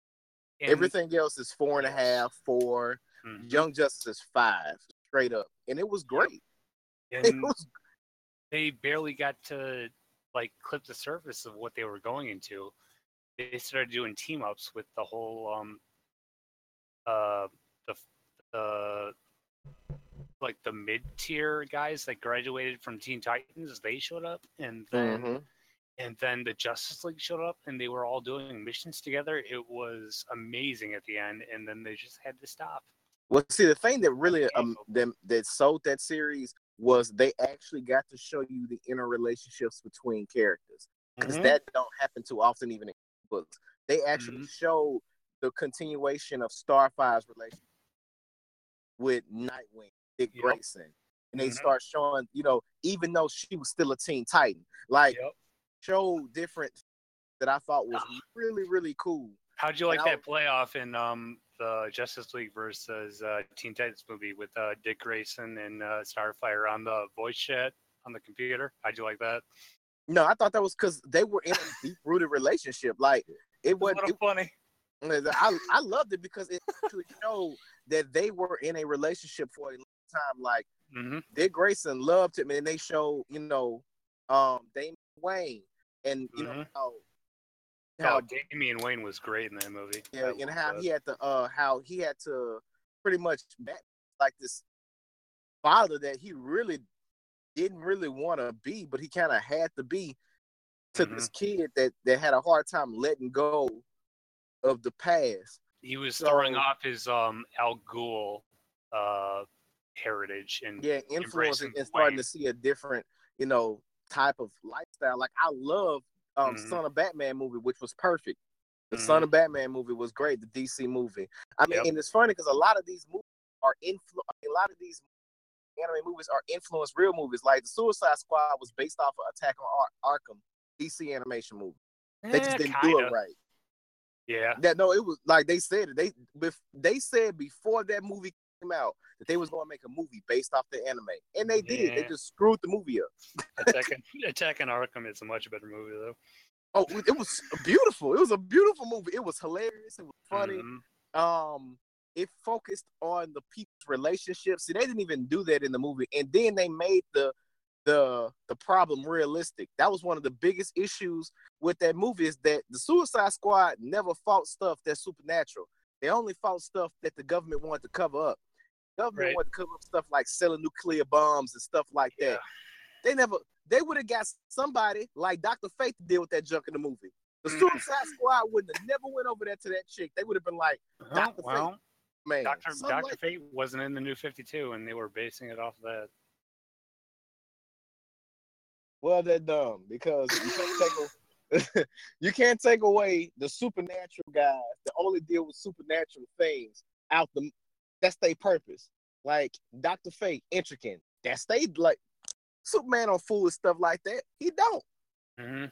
And- Everything else is four and a half, four. and a Yes. half, four. Mhm. Young Justice is five, straight up, and it was great. <laughs> It And was they barely got to like clip the surface of what they were going into. They started doing team ups with the whole um uh the the like the mid tier guys that graduated from Teen Titans. They showed up, and then Mhm. and then the Justice League showed up, and they were all doing missions together. It was amazing at the end, and then they just had to stop. Well, see, the thing that really um them that sold that series was they actually got to show you the inner relationships between characters because Mhm. that don't happen too often even in books. They actually Mhm. show the continuation of Starfire's relationship with Nightwing, Dick Yep. Grayson, and they Mhm. start showing, you know, even though she was still a Teen Titan, like Yep. show different that I thought was Ah. really really cool. How'd you like And I that playoff in um the Justice League versus uh, Teen Titans movie with uh, Dick Grayson and uh, Starfire on the voice chat on the computer? How'd you like that? No, I thought that was because they were in a <laughs> deep rooted relationship. Like it was, it, funny. I I loved it because it actually showed that they were in a relationship for a long time. Like hmm Dick Grayson loved him, and they showed you know, um, Damian Wayne, and you know Mhm. How Oh, Damian Wayne was great in that movie. yeah, I and how that. he had to uh how he had to pretty much back like this father that he really didn't really want to be, but he kind of had to be to this kid that that had a hard time letting go of the past. he was throwing off his um Al Ghul uh heritage and Yeah, influencing and starting Wayne. to see a different, you know, type of lifestyle. Like I love um Mhm. Son of Batman movie, which was perfect. The Son of Batman movie was great. The DC movie. I mean, Yep. and it's funny because a lot of these movies are influ. A lot of these anime movies are influenced real movies. Like the Suicide Squad was based off of Attack on Ar- Arkham DC animation movie. They just Eh, didn't do it right. Yeah. That no, it was like they said it. They bef- they said before that movie came out that they was going to make a movie based off the anime, and they did. They just screwed the movie up. Attack, <laughs> Attack on Arkham is a much better movie though. Oh, it was beautiful. It was a beautiful movie. It was hilarious. It was funny. Mhm. Um, it focused on the people's relationships. See, they didn't even do that in the movie, and then they made the the the problem realistic. That was one of the biggest issues with that movie is that the Suicide Squad never fought stuff that's supernatural. They only fought stuff that the government wanted to cover up. Government Right. wanted to cover up stuff like selling nuclear bombs and stuff like that. Yeah. They never they would have got somebody like Dr. Fate to deal with that junk in the movie. The Mhm. Suicide Squad wouldn't have never went over there to that chick. They would have been like, Dr. Fate, well, man, Doctor Doctor like- Fate wasn't in the New Fifty Two, and they were basing it off of that. well, they're dumb because you can't take a, <laughs> you can't take away the supernatural guys that only deal with supernatural things out the that's their purpose. Like Dr. Fate, intricate. That's they like Superman don't fool with stuff like that. He don't. hmm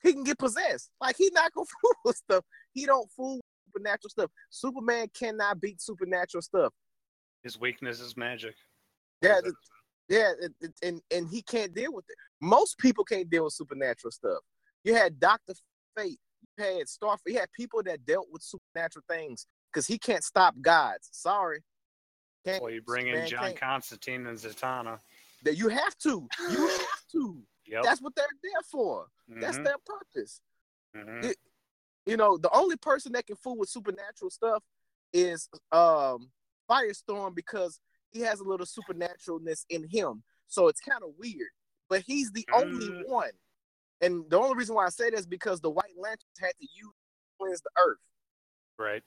he can get possessed. Like he not gonna <laughs> fool with stuff. He don't fool with supernatural stuff. Superman cannot beat supernatural stuff. His weakness is magic. Yeah, it- yeah, it, it- and and he can't deal with it. Most people can't deal with supernatural stuff. You had Doctor Fate. You had Starfleet. You had people that dealt with supernatural things because he can't stop gods. Sorry. Can't, Well, you bring in John can't. Constantine and Zatanna. That you have to. You <laughs> have to. Yep. That's what they're there for. That's Mhm, their purpose. mhm. it- you know, the only person that can fool with supernatural stuff is um Firestorm because he has a little supernaturalness in him. So it's kind of weird. But he's the only Mm. one. And the only reason why I say that is because the White Lanterns had to use cleanse the earth. Right.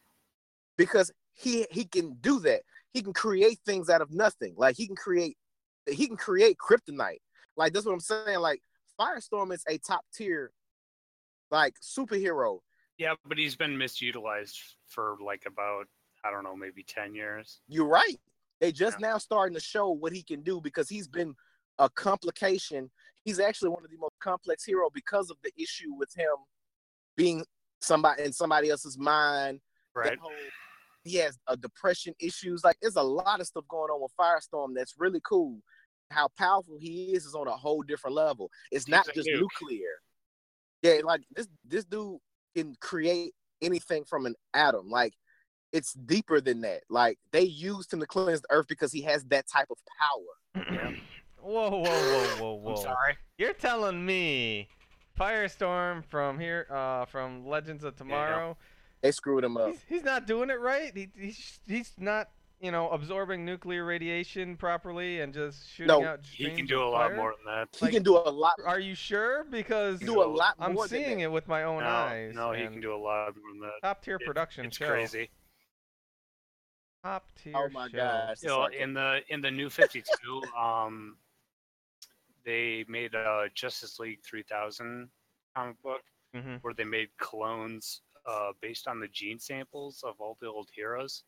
Because he he can do that. He can create things out of nothing. Like he can create he can create kryptonite. Like that's what I'm saying. Like Firestorm is a top tier like superhero. Yeah, but he's been misutilized for like about I don't know, maybe ten years. You're right. They just now starting to show what he can do because he's been a complication. He's actually one of the most complex hero because of the issue with him being somebody in somebody else's mind. Right. whole- he has a depression issues. Like there's a lot of stuff going on with Firestorm that's really cool. How powerful he is is on a whole different level. It's He's not a just nuke. nuclear. Yeah, like this this dude can create anything from an atom. Like it's deeper than that. Like they used him to cleanse the earth because he has that type of power. Yeah. <clears throat> whoa, whoa, whoa, whoa, <laughs> I'm whoa! sorry. You're telling me Firestorm from here, uh, from Legends of Tomorrow, They screwed him up. he's, he's not doing it right. He, he's he's not, you know, absorbing nuclear radiation properly and just shooting out. No, out. He can do a lot fire? more than that. He like- can do a lot. Are you sure? Because do a lot I'm than seeing that. it with my own No, eyes. no, he can do a lot more than that. top tier It- production It's show. crazy. Top tier Oh my show. gosh. You know, in the in the New Fifty Two, <laughs> um, they made a Justice League three thousand comic book hmm where they made clones uh, based on the gene samples of all the old heroes.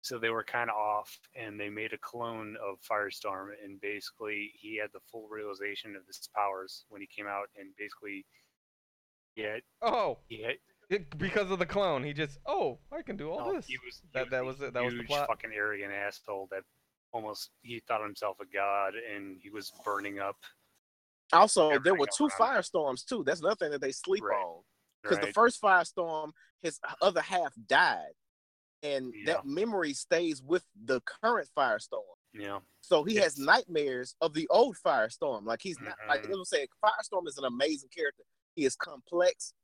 So they were kind of off, and they made a clone of Firestorm, and basically he had the full realization of his powers when he came out, and basically, yeah, Oh, he had, it, because of the clone, he just oh, I can do all no, this. he was he That- that was it, that was the huge plot. fucking arrogant asshole that almost he thought himself a god, and he was burning up. also, there were two firestorms too. That's another thing that they sleep Right. on. Because the first firestorm, his other half died, and Yeah. that memory stays with the current firestorm. yeah, So he has nightmares of the old Firestorm. Like he's not like Mhm. I'm saying, Firestorm is an amazing character. He is complex.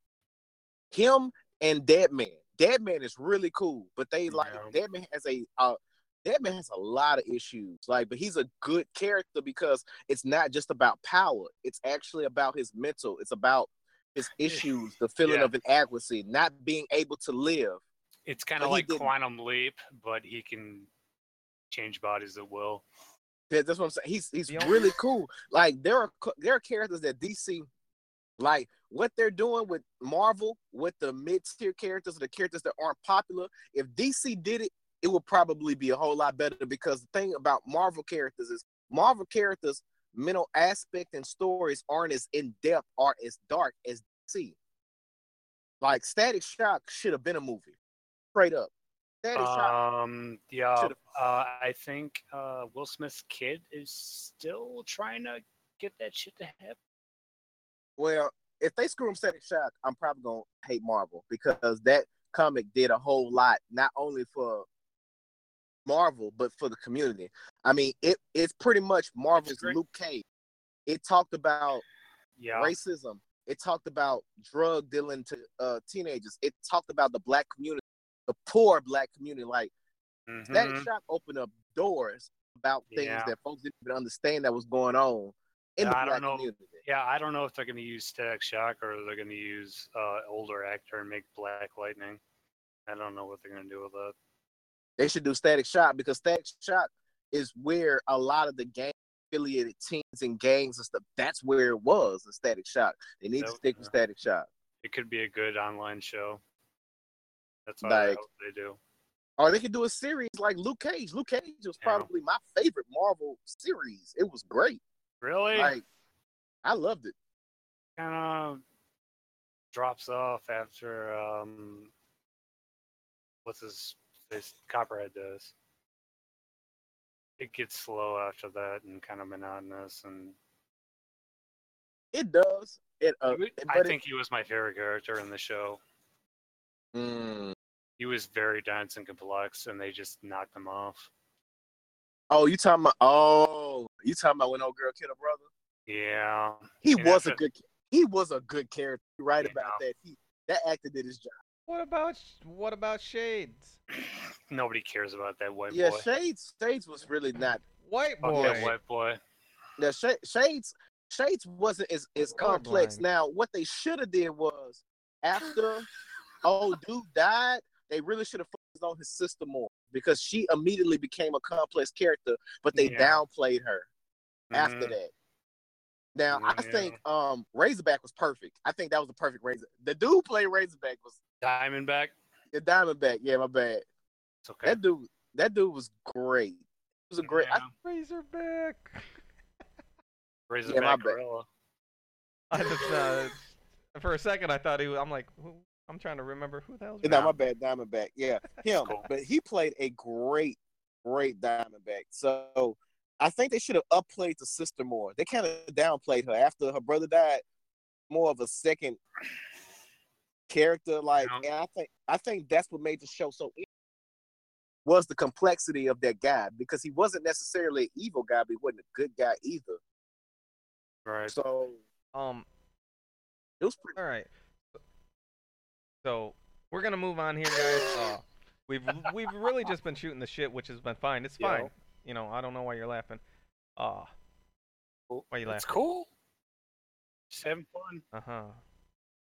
Him and Deadman. Deadman is really cool, but they like Yeah. Deadman has a uh Deadman has a lot of issues. Like, but he's a good character because it's not just about power. It's actually about his mental. It's about his <laughs> issues, the feeling Yeah. of inadequacy, not being able to live. it's kind of like. Quantum Leap, but he can change bodies at will. That- That's what I'm saying. He's he's The only- really cool. Like there are there are characters that DC like what they're doing with Marvel with the mid tier characters, the characters that aren't popular. If DC did it, it would probably be a whole lot better because the thing about Marvel characters is Marvel characters mental aspect and stories aren't as in depth or as dark as DC. Like Static Shock should have been a movie, straight up. Static Shock. Um, yeah, uh, I think uh, Will Smith's kid is still trying to get that shit to happen. Well, if they screw him Static Shock, I'm probably gonna hate Marvel because that comic did a whole lot, not only for Marvel but for the community. I mean, it it's pretty much Marvel's. Luke Cage. It talked about Yeah, racism. It talked about drug dealing to uh, teenagers. It talked about the black community, the poor black community. Like Static mhm. Shock opened up doors about things Yeah. that folks didn't even understand that was going on. in the I black don't know. community. Yeah, I don't know if they're going to use Static Shock or they're going to use uh, older actor and make Black Lightning. I don't know what they're going to do with that. They should do Static Shock because Static Shock is where a lot of the gang affiliated teams and gangs and stuff. That's where it was in Static Shock. They need to stick with. Static Shock. It could be a good online show. That's what Like- I hope they do. Or they could do a series like Luke Cage. Luke Cage was Yeah. probably my favorite Marvel series. It was great. Really? Like I loved it. kind of drops off after um, what's his face? Copperhead does. It gets slow after that and kind of monotonous. And It does. It uh, I but it- think he was my favorite character in the show. Mm. He was very dense and complex, and they just knocked him off. Oh, you talking about? Oh, you talking about when old girl killed her brother? Yeah, He And was a good. He was a good character. You're right Yeah. about that. He that actor did his job. What about what about Shades? nobody cares about that white yeah, boy. Yeah, Shades. Shades was really not. White boy. that white boy. Yeah, Sh- Shades. Shades wasn't as, as complex. Colorblind. Now, what they should have did was after old dude died, they really should have focused on his sister more because she immediately became a complex character, but they Yeah. downplayed her after Mhm. that. Now I think um Razorback was perfect. I think that was the perfect Razor. The dude played Razorback was Diamondback. the Diamondback. Yeah, my bad. It's okay. That dude, that dude was great. It was a great. I, Razorback. Razorback my bad. Gorilla. I just uh, <laughs> for a second I thought he was. I'm like, who? I'm trying to remember who the hell's. no, my bad, Diamondback. Yeah, <laughs> him. cool. But he played a great, great Diamondback. So I think they should have upplayed the sister more. They kind of downplayed her after her brother died. More of a second character, like, Yeah. and I think I think that's what made the show so. Was the complexity of that guy because he wasn't necessarily an evil guy, but he wasn't a good guy either. Right. So Um. it was pretty. All right. So we're gonna move on here, guys. Uh, we've we've really just been shooting the shit, which has been fine. It's Yeah. fine. You know, I don't know why you're laughing. Uh, why you laughing? It's cool. Just having fun. Uh huh.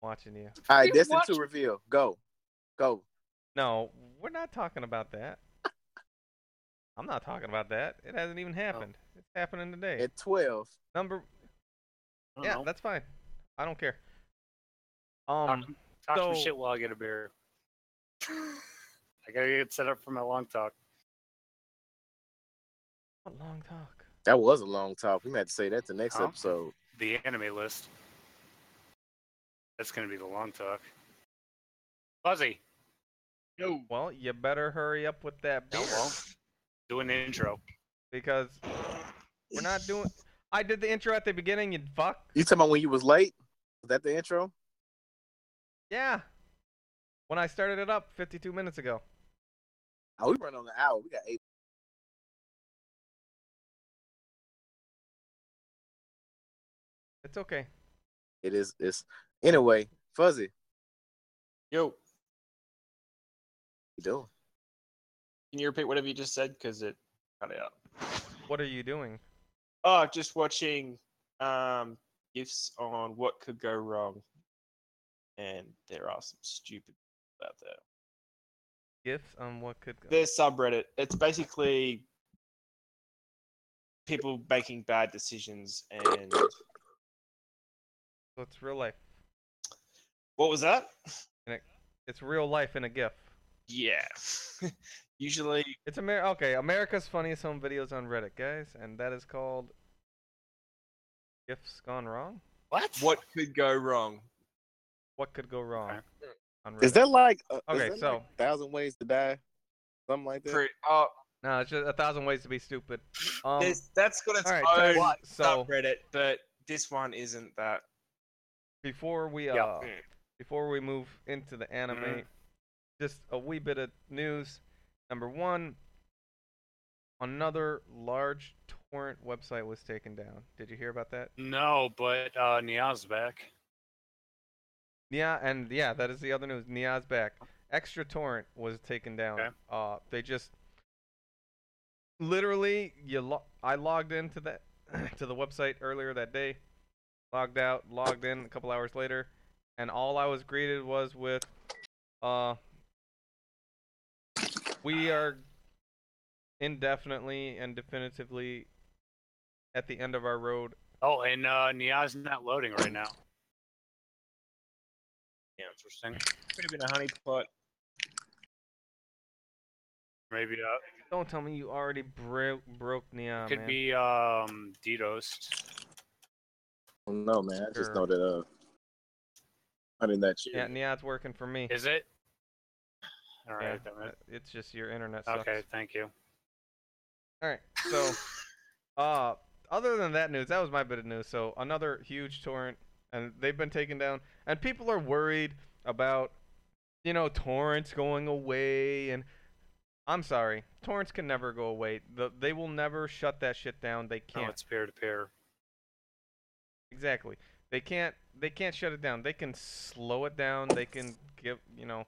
Watching you. All right, You Destiny watch- two reveal. Go, go. No, we're not talking about that. <laughs> I'm not talking about that. It hasn't even happened. It's happening today. At twelve. Number. I don't Yeah, know. that's fine. I don't care. Um. talk some so- shit while I get a beer. I gotta get set up for my long talk. What long talk? That was a long talk. We might have to say that the next Huh? episode. The anime list. That's gonna be the long talk. Fuzzy. No. Well, you better hurry up with that beer well. Do an intro. because we're not doing. I did the intro at the beginning. You fuck. You talking about when you was late? Was that the intro? Yeah. When I started it up 52 minutes ago. Oh, we run on the hour. We got eight. It's okay. It is. It's anyway. Fuzzy, Yo, you doing? can you repeat whatever you just said? Because it cut out. What are you doing? Oh, just watching um gifs on what could go wrong, and there are some stupid out there. Gifs on what could go. There's subreddit. It's basically people making bad decisions and So it's real life. What was that? It's real life in a GIF. Yeah. <laughs> Usually It's Amer. Okay, America's funniest home videos on Reddit, guys, and that is called "Gifts Gone Wrong." What? what could go wrong? What could go wrong? On Reddit. Is that like? Uh, Okay, that so- like thousand ways to die, something like that? Pre- oh, No, it's just a thousand ways to be stupid. Um, there's, that's got its all right, own so- so- subreddit, but this one isn't that. before we uh, Yeah. Before we move into the anime, Mhm. just a wee bit of news. Number one, another large torrent website was taken down. Did you hear about that? No, but uh, Nyaa's back. Yeah, and yeah, that is the other news. Nyaa's back. Extra torrent was taken down. Okay. Uh, they just literally you lo- I logged into that <clears throat> to the website earlier that day, logged out, logged in a couple hours later, and all I was greeted was with, uh, we are indefinitely and definitively at the end of our road. Oh, and uh, Nyaa's not loading right now. Yeah. Interesting. Could have been a honey pot. Maybe uh, Don't tell me you already bro- broke Neon, could man. be um DDoSed. I don't man. I just Sure. know that uh, I did that shit. Yeah, Neon's working for me. Is it? All right, Yeah, right. then uh, it- it's just your internet sucks. Okay. Thank you. All right. So, <laughs> uh, other than that news, that was my bit of news. So another huge torrent, and they've been taken down, and people are worried about, you know, torrents going away. And I'm sorry, torrents can never go away. The, they will never shut that shit down. They can't. it's peer to peer. Exactly. They can't. They can't shut it down. They can slow it down. They can give you know,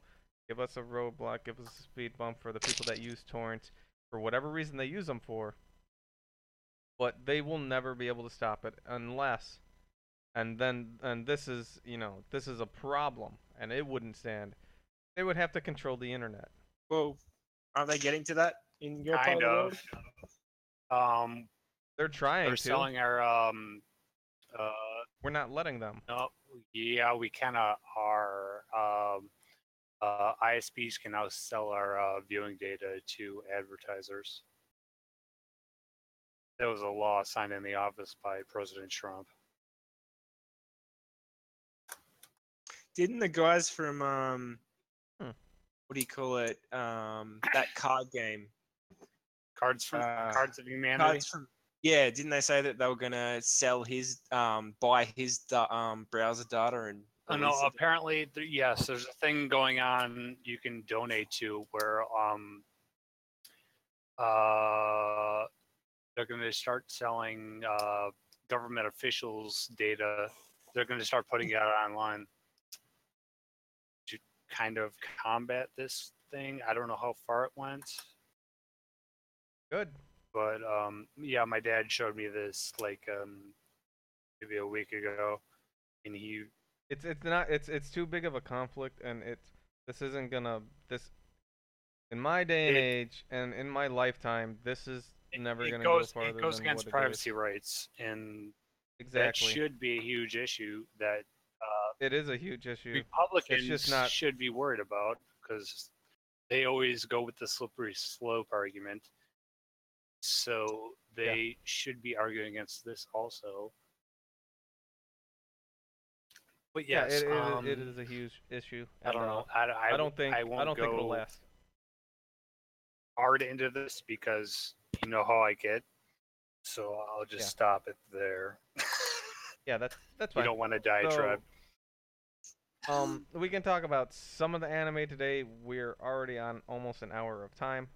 give us a roadblock, give us a speed bump for the people that use torrents for whatever reason they use them for. But they will never be able to stop it unless, and then and this is you know this is a problem and it wouldn't stand. They would have to control the internet. Well, aren't they getting to that in your part Kind of the of. world? Um, They're trying they're to. selling our um. Uh, We're not letting them. no, yeah, we kind of are. Um, uh, ISPs can now sell our uh, viewing data to advertisers. There was a law signed in the office by President Trump. Didn't the guys from um, Hmm. what do you call it? Um, that card game. Cards from Uh, Cards of Humanity. Cards from. Yeah, didn't they say that they were gonna sell his um, buy his da- um browser data and? Oh, no, apparently, th- yes. There's a thing going on you can donate to where um uh they're going to start selling uh government officials data. They're going to start putting it out online to kind of combat this thing. I don't know how far it went, Good. But um yeah, my dad showed me this like um maybe a week ago, and he It's it's not it's it's too big of a conflict, and it's this isn't gonna this. In my day and It- age, and in my lifetime, this is never it gonna goes, go farther It goes than against privacy rights, and Exactly. that should be a huge issue that uh, it is a huge issue. Republicans just not- should be worried about because they always go with the slippery slope argument. So they should be arguing against this also. But yeah, yes, it, it, um, it is a huge issue. I don't know. I, I, I don't think I I, won't don't go think it'll last. hard into this because you know how I get. So I'll just Yeah. stop it there. <laughs> Yeah, that's that's you don't want to diatribe. So, um, we can talk about some of the anime today. We're already on almost an hour of time.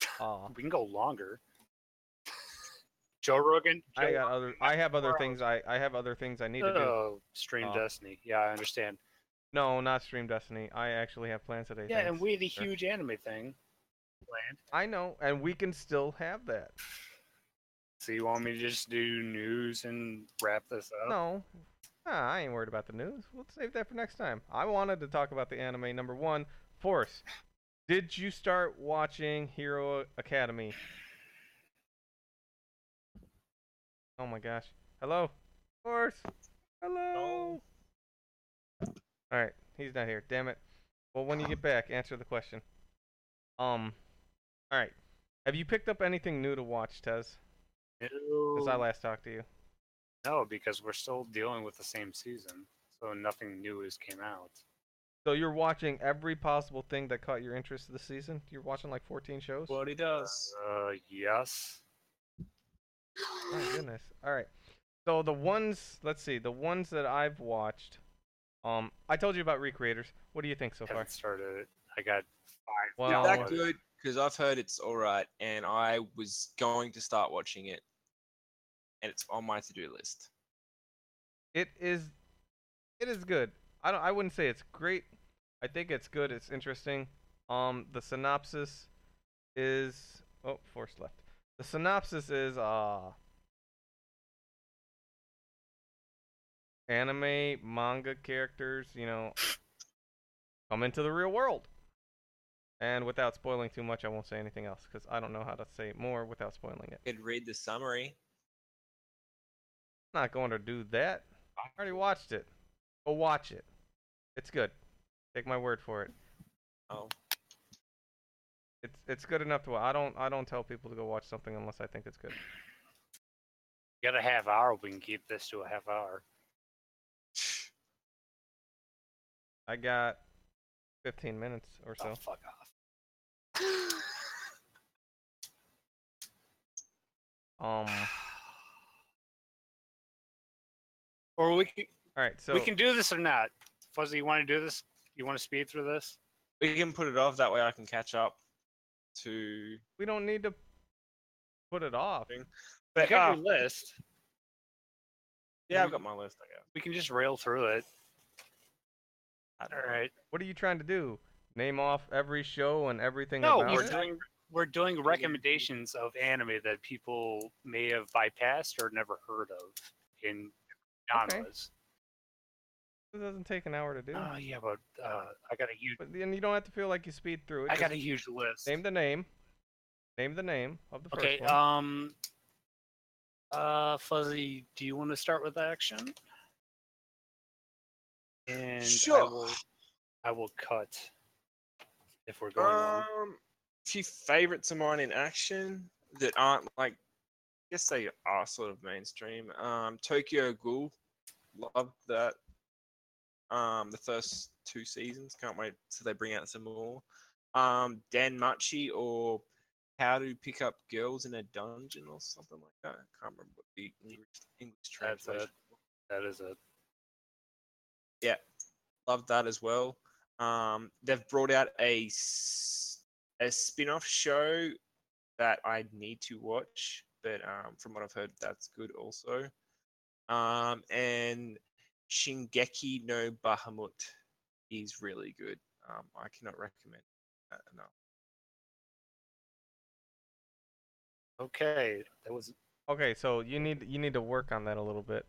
<laughs> Uh, We can go longer. Joe Rogan. Joe I got other. I have other things. I I have other things I need to do. Oh, Stream Uh, Destiny. Yeah, I understand. No, not Stream Destiny. I actually have plans today. Yeah, and we had a Sure. huge anime thing planned. I know, and we can still have that. So you want me to just do news and wrap this up? No, nah, I ain't worried about the news. We'll save that for next time. I wanted to talk about the anime number one. Force, did you start watching Hero Academy? Oh my gosh. Hello, Force. Hello. All right, he's not here. Damn it. Well, when you get back, answer the question. Um. All right. Have you picked up anything new to watch, Tez? Since I last talked to you. no, because we're still dealing with the same season, so nothing new has came out. So you're watching every possible thing that caught your interest this season? You're watching like 14 shows? What he does. Uh, yes. My goodness. All right. So the ones, let's see, the ones that I've watched. Um, I told you about Re:Creators. What do you think so far? haven't started it. I got five. Well- Is that good? Because I've heard it's all right, and I was going to start watching it, and it's on my to-do list. It is, it is good. I don't. I wouldn't say it's great. I think it's good. It's interesting. Um, the synopsis is oh, force left. The synopsis is uh, anime manga characters, you know, come into the real world. And without spoiling too much, I won't say anything else because I don't know how to say more without spoiling it. Could read the summary. not going to do that. I already watched it. Go watch it. It's good. Take my word for it. Oh, It's it's good enough to. I don't I don't tell people to go watch something unless I think it's good. You got a half hour. We can keep this to a half hour. I got 15 minutes or so. Oh, fuck off. Um. <sighs> Or we can All right. So we can do this or not. Fuzzy, you want to do this? You want to speed through this? we can put it off. That way, I can catch up to. we don't need to put it off. You got uh, your list. yeah, I've got my list. I guess. We can just rail through it. I don't All know. right. What are you trying to do? Name off every show and everything No, about we're it? doing we're doing recommendations of anime that people may have bypassed or never heard of in Okay. Genres. It doesn't take an hour to do. Oh yeah, but uh, I got a huge But then you don't have to feel like you speed through it. I got a huge list. name the name. Name the name of the first Okay, um uh Fuzzy, do you want to start with action? And I will I will cut if we're going on. Um, few favorites of mine in action that aren't like, I guess they are sort of mainstream. Um, Tokyo Ghoul, love that. Um, the first two seasons, can't wait till they bring out some more. Um, Dan Machi or How to Pick Up Girls in a Dungeon or something like that. I can't remember what the English, English translation. That is it. Yeah, love that as well. Um, they've brought out a a spin-off show that I need to watch, but um, from what I've heard, that's good also. Um, and Shingeki no Bahamut is really good. Um, I cannot recommend that enough. Okay. That was Okay, so you need you need to work on that a little bit.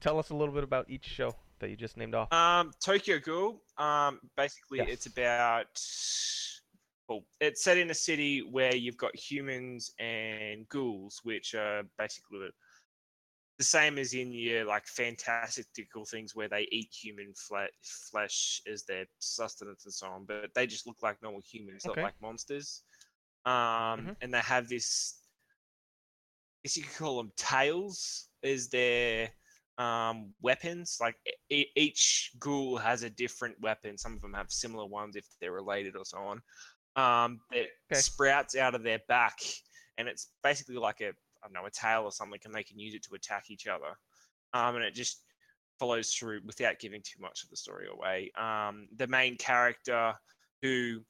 Tell us a little bit about each show that you just named off. Um, Tokyo Ghoul. Um, basically, Yes. it's about. Well, it's set in a city where you've got humans and ghouls, which are basically the same as in your like fantastical things where they eat human fle- flesh as their sustenance and so on, but they just look like normal humans, Okay. not like monsters. Um, Mhm. and they have this. I guess you could call them tails. Is their um, weapons. Like e- each ghoul has a different weapon. Some of them have similar ones if they're related or so on. Um, that Okay. sprouts out of their back, and it's basically like a Don't know a tail or something, and they can use it to attack each other. Um, and it just follows through without giving too much of the story away. Um, the main character, who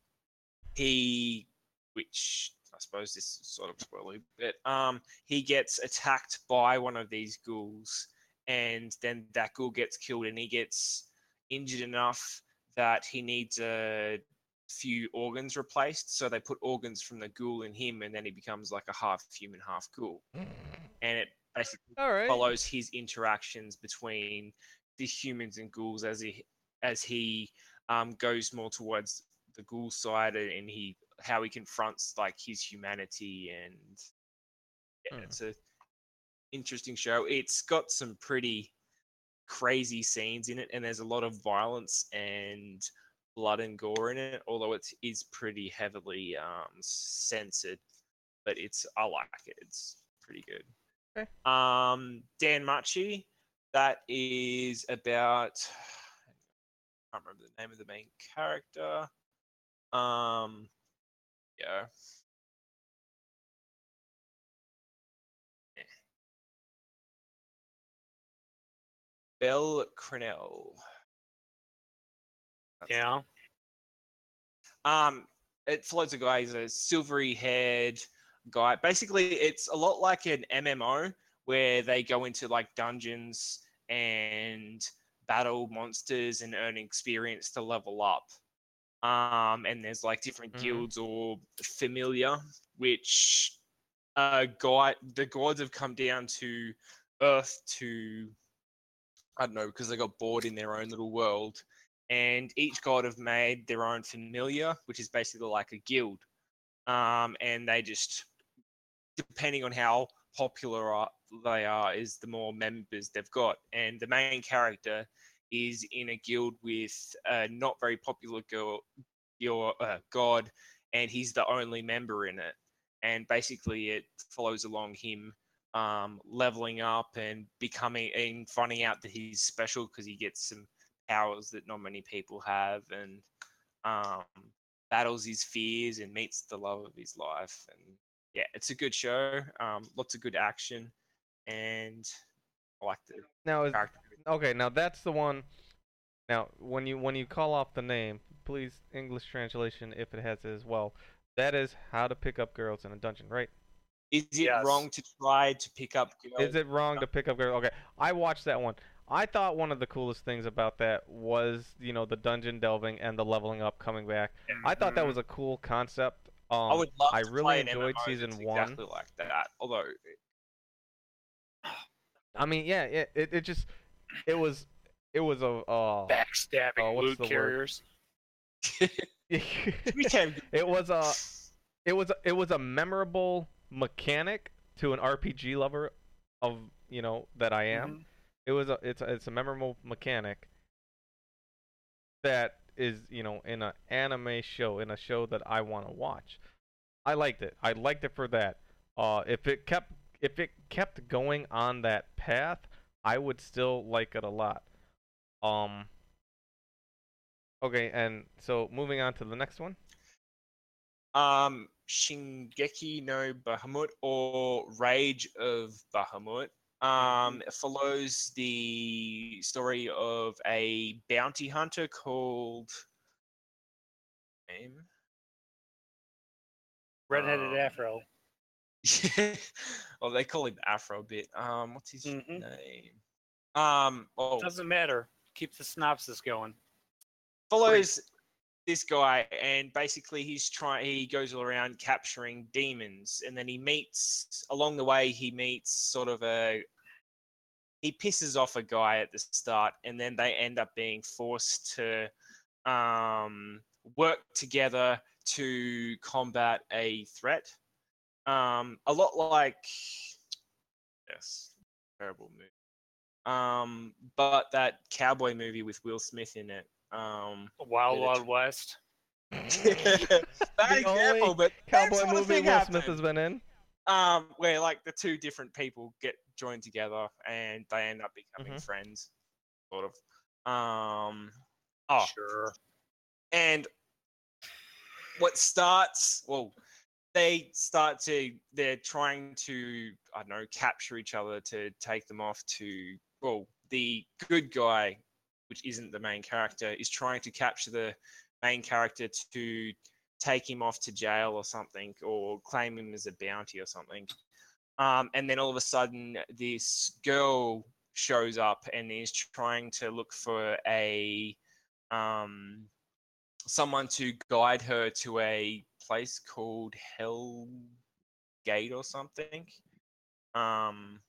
he, which I suppose this is sort of spoiler, but um, he gets attacked by one of these ghouls and then that ghoul gets killed and he gets injured enough that he needs a few organs replaced. So they put organs from the ghoul in him, and then he becomes like a half human, half ghoul. And it basically right. follows his interactions between the humans and ghouls as he as he um, goes more towards the ghoul side and, and he how he confronts like his humanity and yeah, Hmm. it's a interesting show. It's got some pretty crazy scenes in it, and there's a lot of violence and blood and gore in it. Although it is pretty heavily um, censored, but it's I like it. It's pretty good. Okay. Um, Dan Machi, that is about. I can't remember the name of the main character. Um, yeah. Bell Cranel. Yeah. Um, it follows a guy. He's a silvery-haired guy. Basically, it's a lot like an MMO where they go into like dungeons and battle monsters and earn experience to level up. Um, and there's like different Mhm. guilds or familiar, which uh, guy the gods have come down to Earth to I don't know because they got bored in their own little world, and each god have made their own familiar, which is basically like a guild, um, and they just depending on how popular they are is the more members they've got, and the main character is in a guild with a not very popular girl, your uh, god, and he's the only member in it, and basically it follows along him um, leveling up and becoming and finding out that he's special because he gets some powers that not many people have and um, battles his fears and meets the love of his life and yeah it's a good show um, lots of good action and I like the Now is character okay. Now that's the one. Now when you when you call off the name, please English translation if it has it as well. That is how to pick up girls in a dungeon, right? is it Yes. wrong to try to pick up girls? Is it wrong to pick up girls? Okay, I watched that one. I thought one of the coolest things about that was, you know, the dungeon delving and the leveling up coming back. I thought that was a cool concept. Um, I would love I to really play an enjoyed MMO season that's one. exactly like that although <sighs> I mean, yeah, it, it, it just, it was, it was a, uh, backstabbing what's loot carriers. <laughs> it was a, <laughs> it was, a, it was a memorable mechanic to an RPG lover of, you know, that I am. Mhm. It was a, it's a, it's a memorable mechanic that is, you know, in an anime show, in a show that I want to watch. I liked it. I liked it for that. Uh, if it kept, if it kept going on that path, I would still like it a lot. Um. Okay, and so moving on to the next one. um Shingeki no Bahamut or Rage of Bahamut um it follows the story of a bounty hunter called name Redheaded Um, afro. <laughs> well they call him Afro a bit um what's his Mhm. name um oh Doesn't matter. Keep the synopsis going. follows this guy and basically he's trying he goes all around capturing demons and then he meets along the way he meets sort of a he pisses off a guy at the start and then they end up being forced to um work together to combat a threat um a lot like yes terrible movie um but that cowboy movie with will smith in it um Wild Yeah, Wild West. <laughs> <laughs> bad example, only but Cowboy sort of movie thing Will Smith has been in. Um, where like the two different people get joined together and they end up becoming Mhm. friends, sort of. Um, oh, Sure. and what starts well, they start to they're trying to I don't know capture each other to take them off to well the good guy, which isn't the main character, is trying to capture the main character to take him off to jail or something or claim him as a bounty or something. Um, and then all of a sudden, this girl shows up and is trying to look for a um, someone to guide her to a place called Hell Gate or something. Um,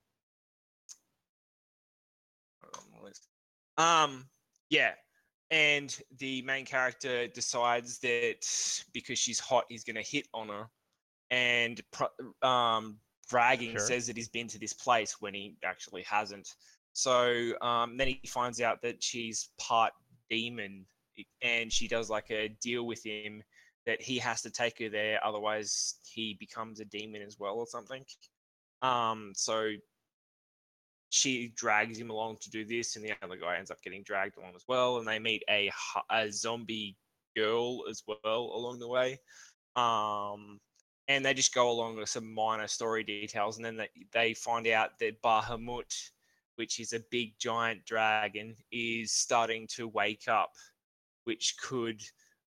is- um, yeah, and the main character decides that because she's hot, he's gonna hit on her, and um, bragging Sure. says that he's been to this place when he actually hasn't. So um, then he finds out that she's part demon, and she does like a deal with him that he has to take her there, otherwise he becomes a demon as well or something. Um, so she drags him along to do this, and the other guy ends up getting dragged along as well, and they meet a a zombie girl as well along the way. Um, and they just go along with some minor story details, and then they, they find out that Bahamut, which is a big giant dragon, is starting to wake up, which could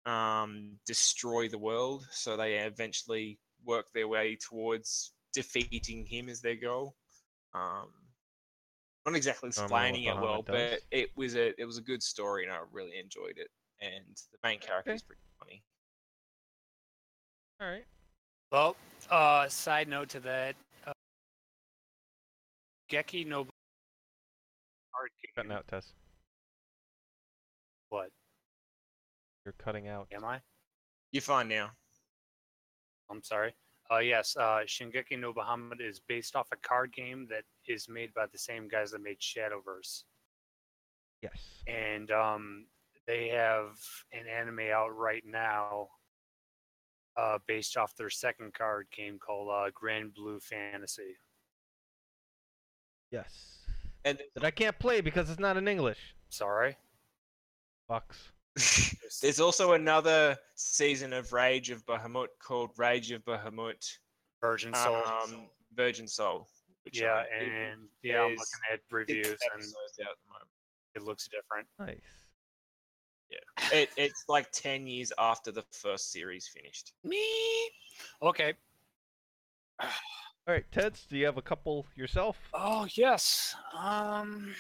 um, destroy the world. So they eventually work their way towards defeating him as their goal. Um, not exactly explaining it well, Bahamut does. but it was a it was a good story, and I really enjoyed it. And the main character Okay. is pretty funny. All right. Well, uh, side note to that, uh, Geki no card Cutting game. out, Tess. What You're cutting out. am I? You're fine now. I'm sorry. Uh, yes, uh, Shingeki no Bahamut is based off a card game that is made by the same guys that made Shadowverse, Yes. and um, they have an anime out right now, uh, based off their second card game called uh, Granblue Fantasy. Yes. And That I can't play because it's not in English. Sorry. Fucks. there's also another season of Rage of Bahamut called Rage of Bahamut Virgin Soul. um, Virgin Soul. Which yeah, I'm- and yeah, I'm looking at reviews and at the moment. it looks different. Nice. Yeah, it, it's like 10 years after the first series finished. Me. Okay. All right, Teds, do you have a couple yourself? Oh yes. Um.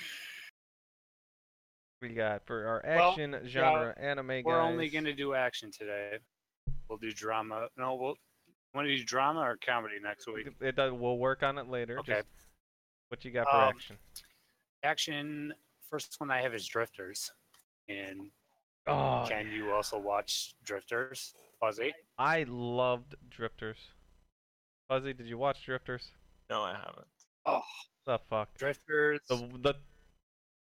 We got for our Well, action genre anime guys. We're only gonna do action today. We'll do drama. No, we'll want to do drama or comedy next week. It does, we'll work on it later. Okay. Just what you got for Um, action? Action. First one I have is Drifters, and Oh, can you also watch Drifters, Fuzzy? I loved Drifters. Fuzzy, did you watch Drifters? No, I haven't. Oh, the fuck. Drifters. The the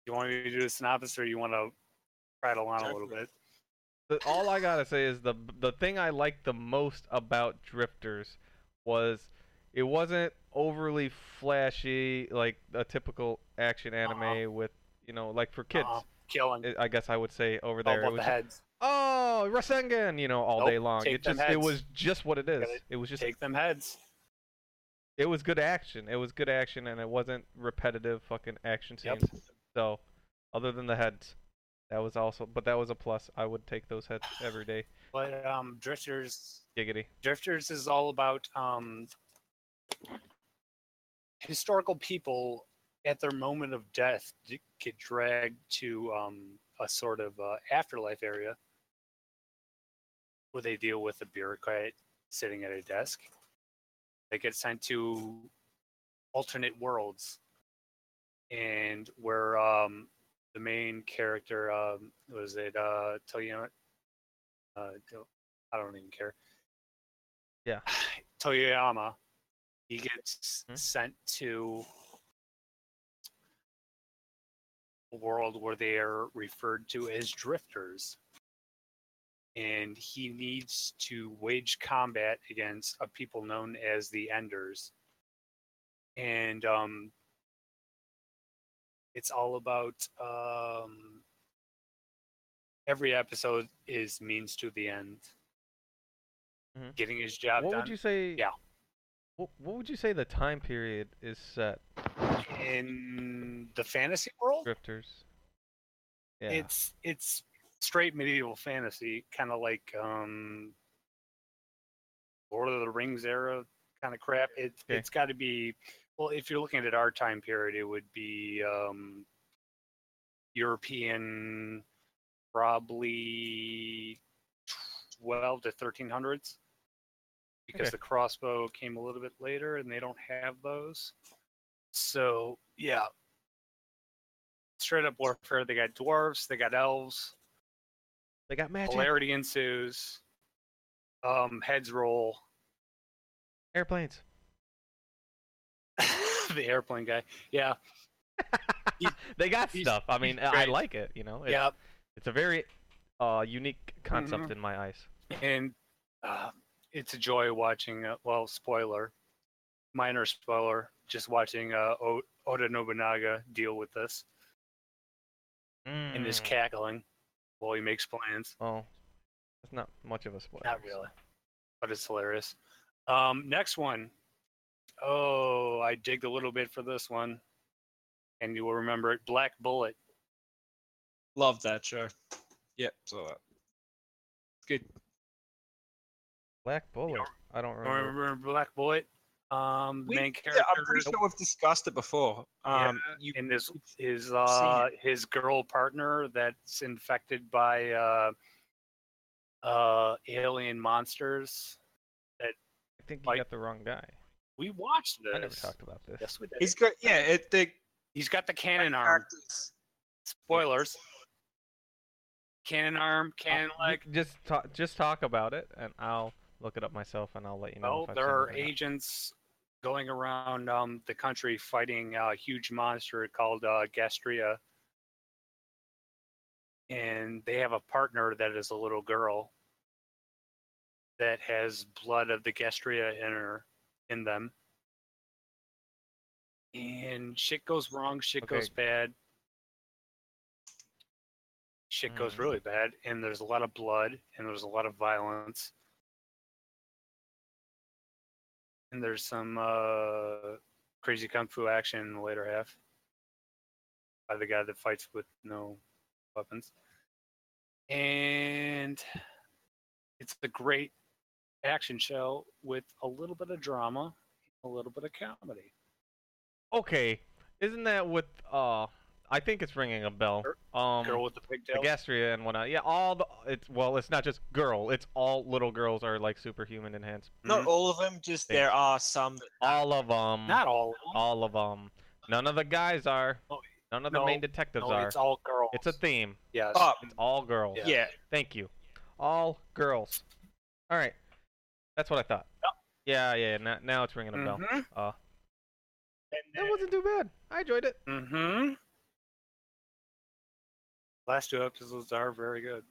You want me to do a synopsis, or you want to prattle on a little bit? All I gotta say is the the thing I liked the most about Drifters was it wasn't overly flashy like a typical action anime Uh-huh. with you know like for kids. Uh, killing. I- guess I would say over there. It was the heads. oh Rasengan, you know, all Nope, day long. It just it was just what it is. It was just Take them heads. it was good action. It was good action, and it wasn't repetitive fucking action Yep. scenes. So, other than the heads, that was also, but that was a plus. I would take those heads every day. But um, Drifters Giggity. Drifters is all about um, historical people at their moment of death d- get dragged to um, a sort of uh, afterlife area where they deal with a bureaucrat sitting at a desk. They get sent to alternate worlds, and where um, the main character um, was it uh, Toyama. Uh, I don't even care. Yeah. <sighs> Toyama, he gets Hmm? sent to a world where they are referred to as drifters. And he needs to wage combat against a people known as the Enders. And um, it's all about um, every episode is means to the end. Mhm. Getting his job What done. would you say? Yeah. What, what would you say the time period is set? in the fantasy world Drifters. Yeah. it's it's straight medieval fantasy kind of like um lord of the rings era kind of crap it, Okay. it's got to be well if you're looking at our time period it would be um european probably 12 to 1300s because Okay. the crossbow came a little bit later and they don't have those so yeah straight up warfare they got dwarves they got elves they got magic. hilarity ensues um heads roll Airplanes. The airplane guy yeah <laughs> they got stuff. I mean, I like it. You know. It's, yeah It's a very uh, unique concept Mhm. in my eyes. and uh, it's a joy watching uh, well spoiler minor spoiler just watching uh o- oda nobunaga deal with this and his Mm. cackling while he makes plans Oh, that's not much of a spoiler. Not really, but it's hilarious. Um, next one. Oh, I digged a little bit for this one, and you will remember it. Black Bullet. Love that show. Yep, saw that. Good. Black Bullet. I don't remember. Remember Black Bullet? Um, the We- main Yeah, character. I'm pretty sure we've discussed it before. Yeah, Um, you, and his his uh his girl partner that's infected by uh uh alien monsters. That I think you like- got the wrong guy. We watched this. I never talked about this. Yes, we did. he's got yeah. It, the He's got the cannon arm. Characters. Spoilers. Cannon arm, cannon Uh, leg. just talk, just talk about it, and I'll look it up myself, and I'll let you know. Well, there are or not. agents going around um, the country fighting a huge monster called uh, Gastrea. And they have a partner that is a little girl that has blood of the Gastrea in her in them. And shit goes wrong, shit goes bad. Shit goes Mhm. really bad, and there's a lot of blood, and there's a lot of violence. and there's some uh, crazy kung fu action in the later half by the guy that fights with no weapons. And it's a great action show with a little bit of drama, a little bit of comedy. Okay, isn't that with uh? I think it's ringing a bell. Um, Girl with the the pigtails. Gastrea and whatnot. Yeah, all the it's well, it's not just girl. It's all little girls are like superhuman enhanced. Not Mhm. all of them, just Thanks. there are some. All of them. Not all. of them. all of them. None of the guys are. None of the main detectives No, are. it's all girls. It's a theme. yes. oh, It's all girls. Yeah. yeah. Thank you. All girls. All right. That's what I thought. Yeah, yeah. Now, now it's ringing a bell. Mhm. Uh, And that wasn't too bad. I enjoyed it. Mm-hmm. Last two episodes are very good.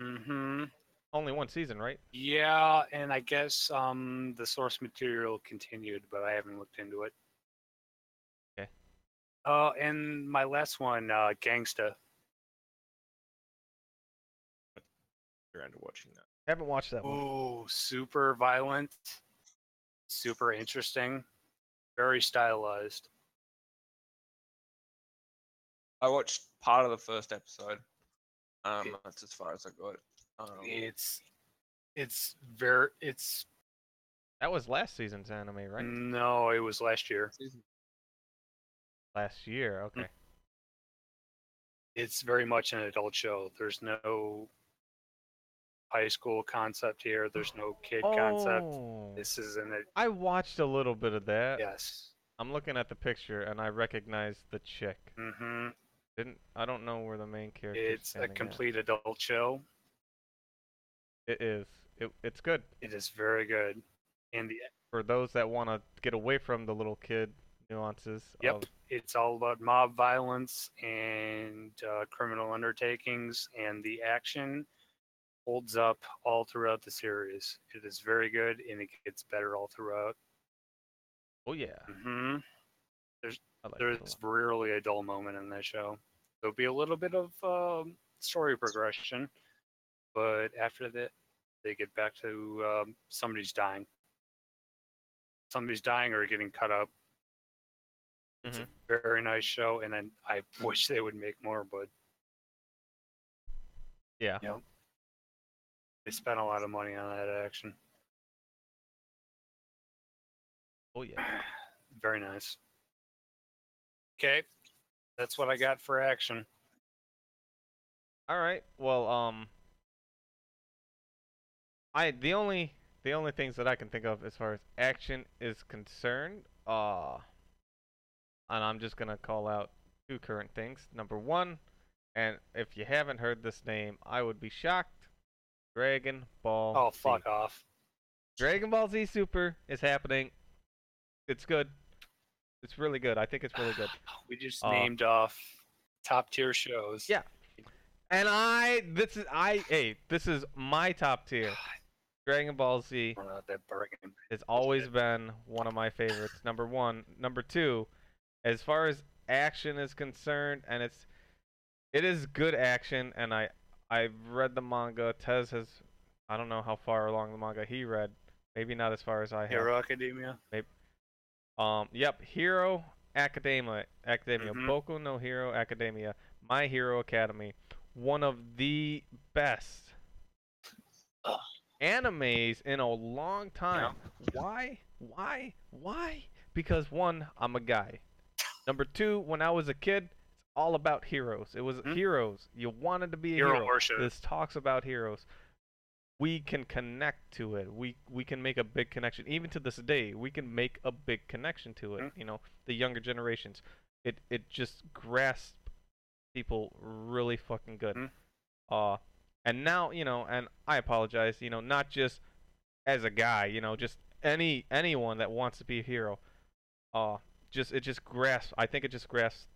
Mm-hmm. Only one season, right? Yeah, and I guess um the source material continued, but I haven't looked into it. Okay. Uh, and my last one, uh, Gangsta. Around to watching that. Haven't watched that one. Ooh, super violent, super interesting, very stylized. I watched part of the first episode. Um, It- that's as far as I got. Um, It's it's very it's That was last season's anime, right? no, it was last year. Last year. Okay. it's very much an adult show. There's no high school concept here. There's no kid concept. Oh. This is an ad- I watched a little bit of that. yes. I'm looking at the picture and I recognize the chick. hmm Didn't I don't know where the main character is? It's a complete adult show. It is. It, it's good It is very good. And the, for those that want to get away from the little kid nuances. Yep. Of, it's all about mob violence and uh, criminal undertakings, and the action holds up all throughout the series. It is very good, and it gets better all throughout. oh yeah. hmm I like There's rarely a dull moment in that show. There'll be a little bit of um, story progression, but after that, they get back to um, somebody's dying. Somebody's dying or getting cut up. It's a very nice show, and then I wish they would make more, but Yeah. you know, they spent a lot of money on that action. Oh yeah. <sighs> Very nice. Okay, that's what I got for action. All right. Well, um, I the only the only things that I can think of as far as action is concerned, uh, and I'm just gonna call out two current things. Number one, and if you haven't heard this name, I would be shocked. Dragon Ball. Oh, Z. fuck off. Dragon Ball Z Super is happening. It's good. It's really good. I think it's really good. <sighs> We just Uh, named off top tier shows. Yeah. And I this is I hey, this is my top tier. <sighs> Dragon Ball Z has always been one of my favorites. Number one. Number two, as far as action is concerned, and it's it is good action, and I I've read the manga. Tez has I don't know how far along the manga he read. Maybe not as far as I have. Hero Academia. Um, yep, Hero Academia, Academia, Mhm. Boku no Hero Academia, My Hero Academy, one of the best Ugh. animes in a long time. Why? Why? Why? Because one, I'm a guy. Number two, when I was a kid, all about heroes. It was Mhm. heroes. You wanted to be a Hero hero. worship. This talks about heroes. we can connect to it. We we can make a big connection. Even to this day, we can make a big connection to it. Mhm. You know, the younger generations. It it just grasps people really fucking good. Mhm. Uh and now, you know, and I apologize, you know, not just as a guy, you know, just any anyone that wants to be a hero. Uh just it just grasps I think it just grasps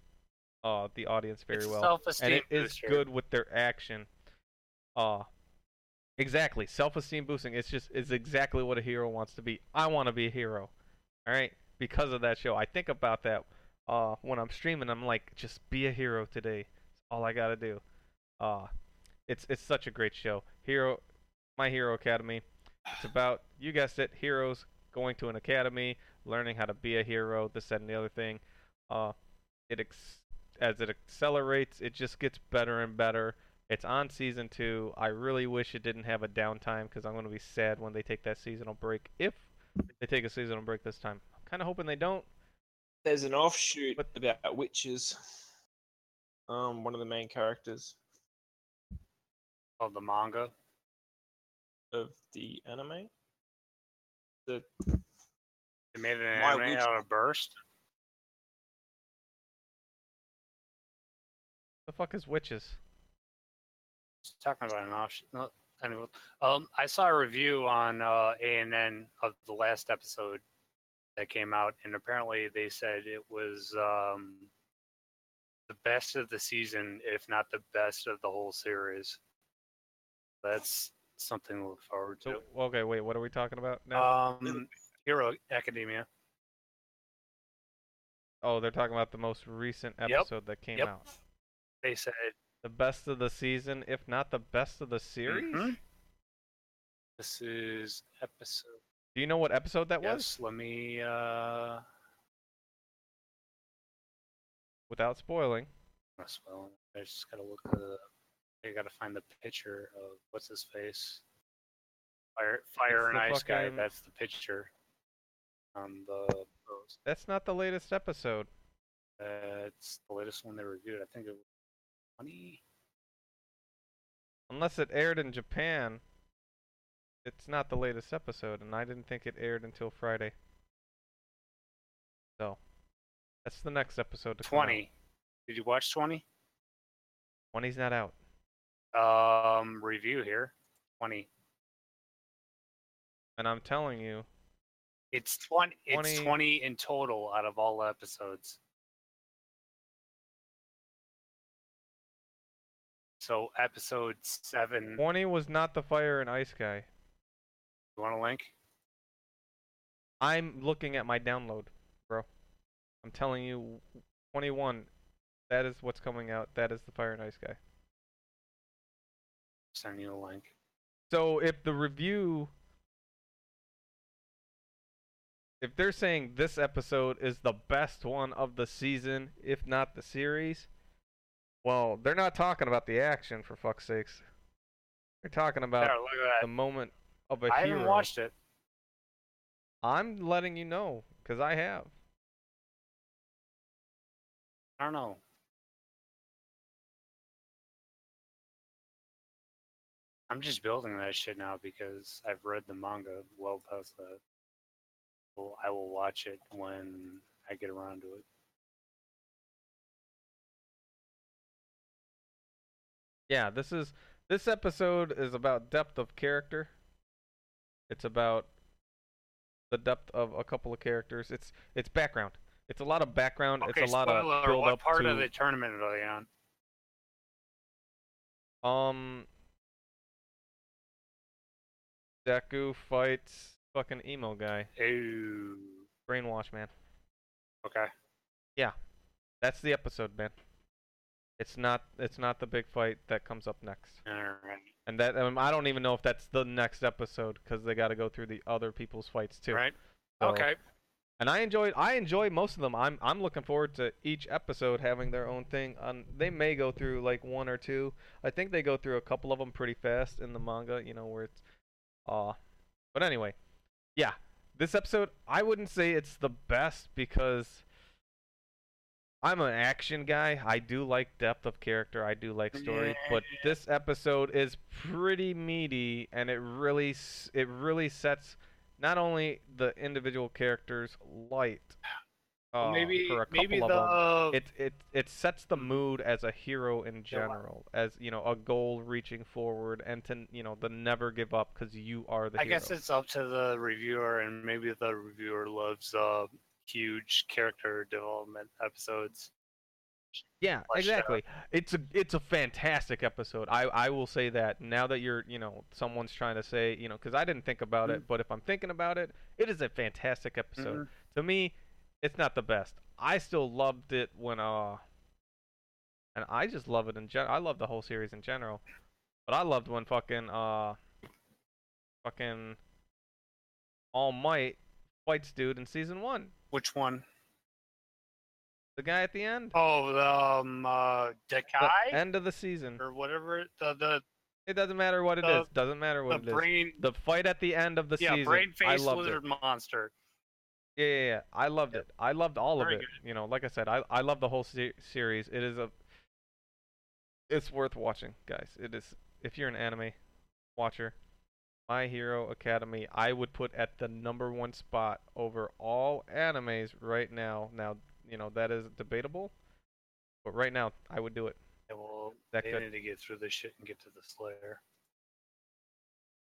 uh the audience very It's well and it is booster. good with their action. Uh exactly, self-esteem boosting. It's just it's exactly what a hero wants to be. I want to be a hero. All right, because of that show. I think about that uh when I'm streaming. I'm like, just be a hero today. That's all I gotta do. Uh it's it's such a great show. Hero, My Hero Academy. It's about you guessed it, heroes going to an academy, learning how to be a hero. This, that, and the other thing. Uh, it ex- as it accelerates, it just gets better and better. It's on season two. I really wish it didn't have a downtime because I'm going to be sad when they take that seasonal break. If they take a seasonal break this time, I'm kind of hoping they don't. There's an offshoot But- about witches. Um, one of the main characters of the manga. of the anime. The They made an Why anime would out of Burst. The fuck is witches? talking about an option. No, anyway, um, I saw a review on uh, ANN of the last episode that came out, and apparently they said it was um, the best of the season, if not the best of the whole series. That's something to look forward to. So, okay, wait, what are we talking about now? Um, Hero Academia. oh, they're talking about the most recent Yep, episode that came yep. out. They said The best of the season, if not the best of the series. Mhm. this is episode. Do you know what episode that was? Yes, let me. Uh, Without spoiling. Well, I just gotta look at the. I gotta find the picture of what's his face. Fire, fire It's and ice guy. That's the picture on the post. That's not the latest episode. That's the latest one they reviewed. I think it was twenty. Unless it aired in Japan, it's not the latest episode, and I didn't think it aired until Friday. So, that's the next episode to come out. 20. Did you watch 20? 20's not out. Um, review here. 20. And I'm telling you, It's 20. It's 20 20 in total out of all episodes. So episode seven. 20 was not the fire and ice guy. You want a link? I'm looking at my download, bro. I'm telling you, 21, that is what's coming out. That is the fire and ice guy. Send you a link. So if the review if they're saying this episode is the best one of the season, if not the series, well, they're not talking about the action for fuck's sakes. They're talking about there, the moment of a I hero. haven't watched it. I'm letting you know cuz I have. I don't know. I'm just building that shit now because I've read the manga well past that. Well, I will watch it when I get around to it. Yeah, this is this episode is about depth of character. It's about the depth of a couple of characters. It's it's background. It's a lot of background. Okay, it's a lot spoiler, of build what up part to of the tournament are they on? um Deku fights fucking emo guy. Ooh. Brainwash man. Okay. Yeah, that's the episode, man. It's not it's not the big fight that comes up next. All right. And that um, I don't even know if that's the next episode cuz they got to go through the other people's fights too. Right. So- Okay. And I enjoyed I enjoy most of them. I'm I'm looking forward to each episode having their own thing. On they may go through like one or two. I think they go through a couple of them pretty fast in the manga, you know, where it's uh but anyway. Yeah. This episode I wouldn't say it's the best because I'm an action guy. I do like depth of character. I do like story, but this episode is pretty meaty, and it really it really sets not only the individual characters light. Uh, maybe for a couple maybe of the them, it it it sets the mood as a hero in general, as you know, a goal reaching forward, and to you know, the never give up because you are the I hero. guess it's up to the reviewer, and maybe the reviewer loves uh, huge character development episodes. Yeah, out. exactly. It's a it's a fantastic episode. I I will say that now that you're you know someone's trying to say you know because I didn't think about Mm. it, but if I'm thinking about it, it is a fantastic episode. Mhm. To me, it's not the best. I still loved it when uh, and I just love it in general. I love the whole series in general, but I loved when fucking uh, fucking All Might fights dude in season one. Which one? The guy at the end. Oh, the um, uh, The end of the season. or whatever. The the It doesn't matter what it is. it The- is. Doesn't matter the what it is. brain. The fight at the end of the yeah, season. brain face lizard it. monster. Yeah, yeah, yeah. I loved Yep. it. I loved all Very of it. good. You know, like I said, I I love the whole se- series. It is a. It's worth watching, guys. It is. If you're an anime watcher, My Hero Academy, I would put at the number one spot over all animes right now. Now, you know that is debatable, but right now I would do it. Yeah, well, That they could- need to get through this shit and get to the Slayer.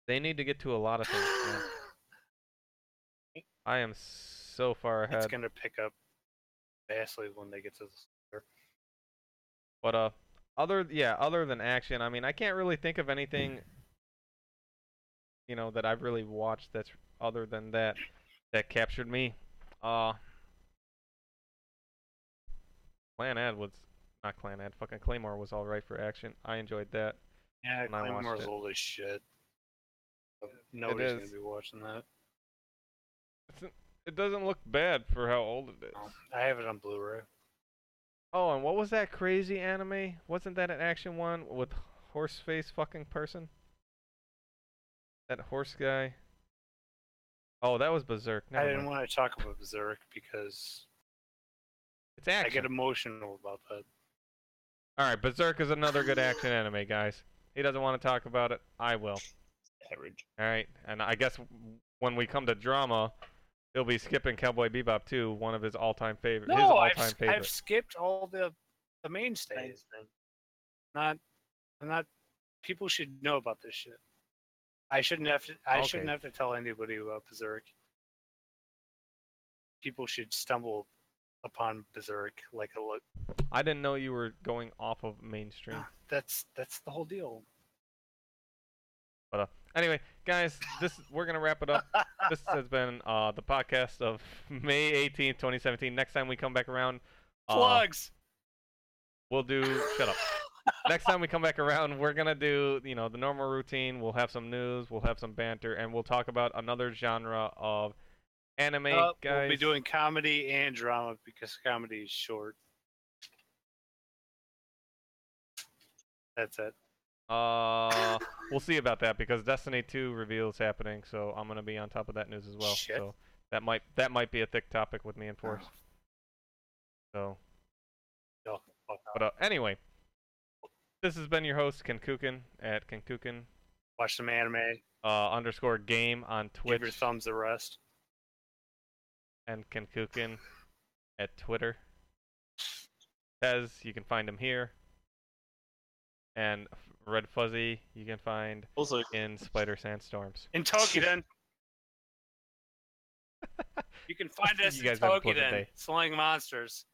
They need to get to a lot of things. <laughs> I am so far ahead. It's gonna pick up vastly when they get to the Slayer. But uh, other yeah, other than action, I mean, I can't really think of anything. You know that I've really watched that's other than that that captured me. Uh, Clannad was not Clannad, fucking Claymore was all right for action. I enjoyed that. Yeah, when I watched Claymore's old as shit. Nobody's gonna be watching that. It's, it doesn't look bad for how old it is. No, I have it on Blu-ray. Oh, and what was that crazy anime? Wasn't that an action one with horse face fucking person? That horse guy. Oh, that was Berserk. I didn't mind. want to talk about Berserk because It's action. I get emotional about that. All right, Berserk is another good action anime, guys. He doesn't want to talk about it. I will. Average. All right, and I guess when we come to drama, he'll be skipping Cowboy Bebop too, one of his all-time favorite. No, I've, all-time s- favorite. I've skipped all the the mainstays. Not, I'm not. People should know about this shit. I shouldn't have to. I shouldn't have to tell anybody about Berserk. People should stumble upon Berserk like a look. I didn't know you were going off of mainstream. That's that's the whole deal. But uh, anyway, guys, this we're gonna wrap it up. <laughs> this has been uh, the podcast of May 18th, 2017. Next time we come back around, uh, Plugs. we'll do. shut up. Next time we come back around, we're gonna do you know the normal routine. We'll have some news, we'll have some banter, and we'll talk about another genre of anime, Uh, guys. We'll be doing comedy and drama because comedy is short. That's it. Uh, <laughs> we'll see about that because Destiny 2 reveal is happening, so I'm gonna be on top of that news as well. Shit. So that might that might be a thick topic with me and Force. So. Oh, fuck But uh, anyway, this has been your host Ken Kukin at Ken Kukin Watch some anime. uh, underscore game on Twitch. Give your thumbs a rest. and Ken Kukin at Twitter. Tez, you can find him here. And Red Fuzzy, you can find Also, in Spider Sandstorms. In Toukiden. <laughs> you can find us You in guys have a Toukiden. Slaying Monsters.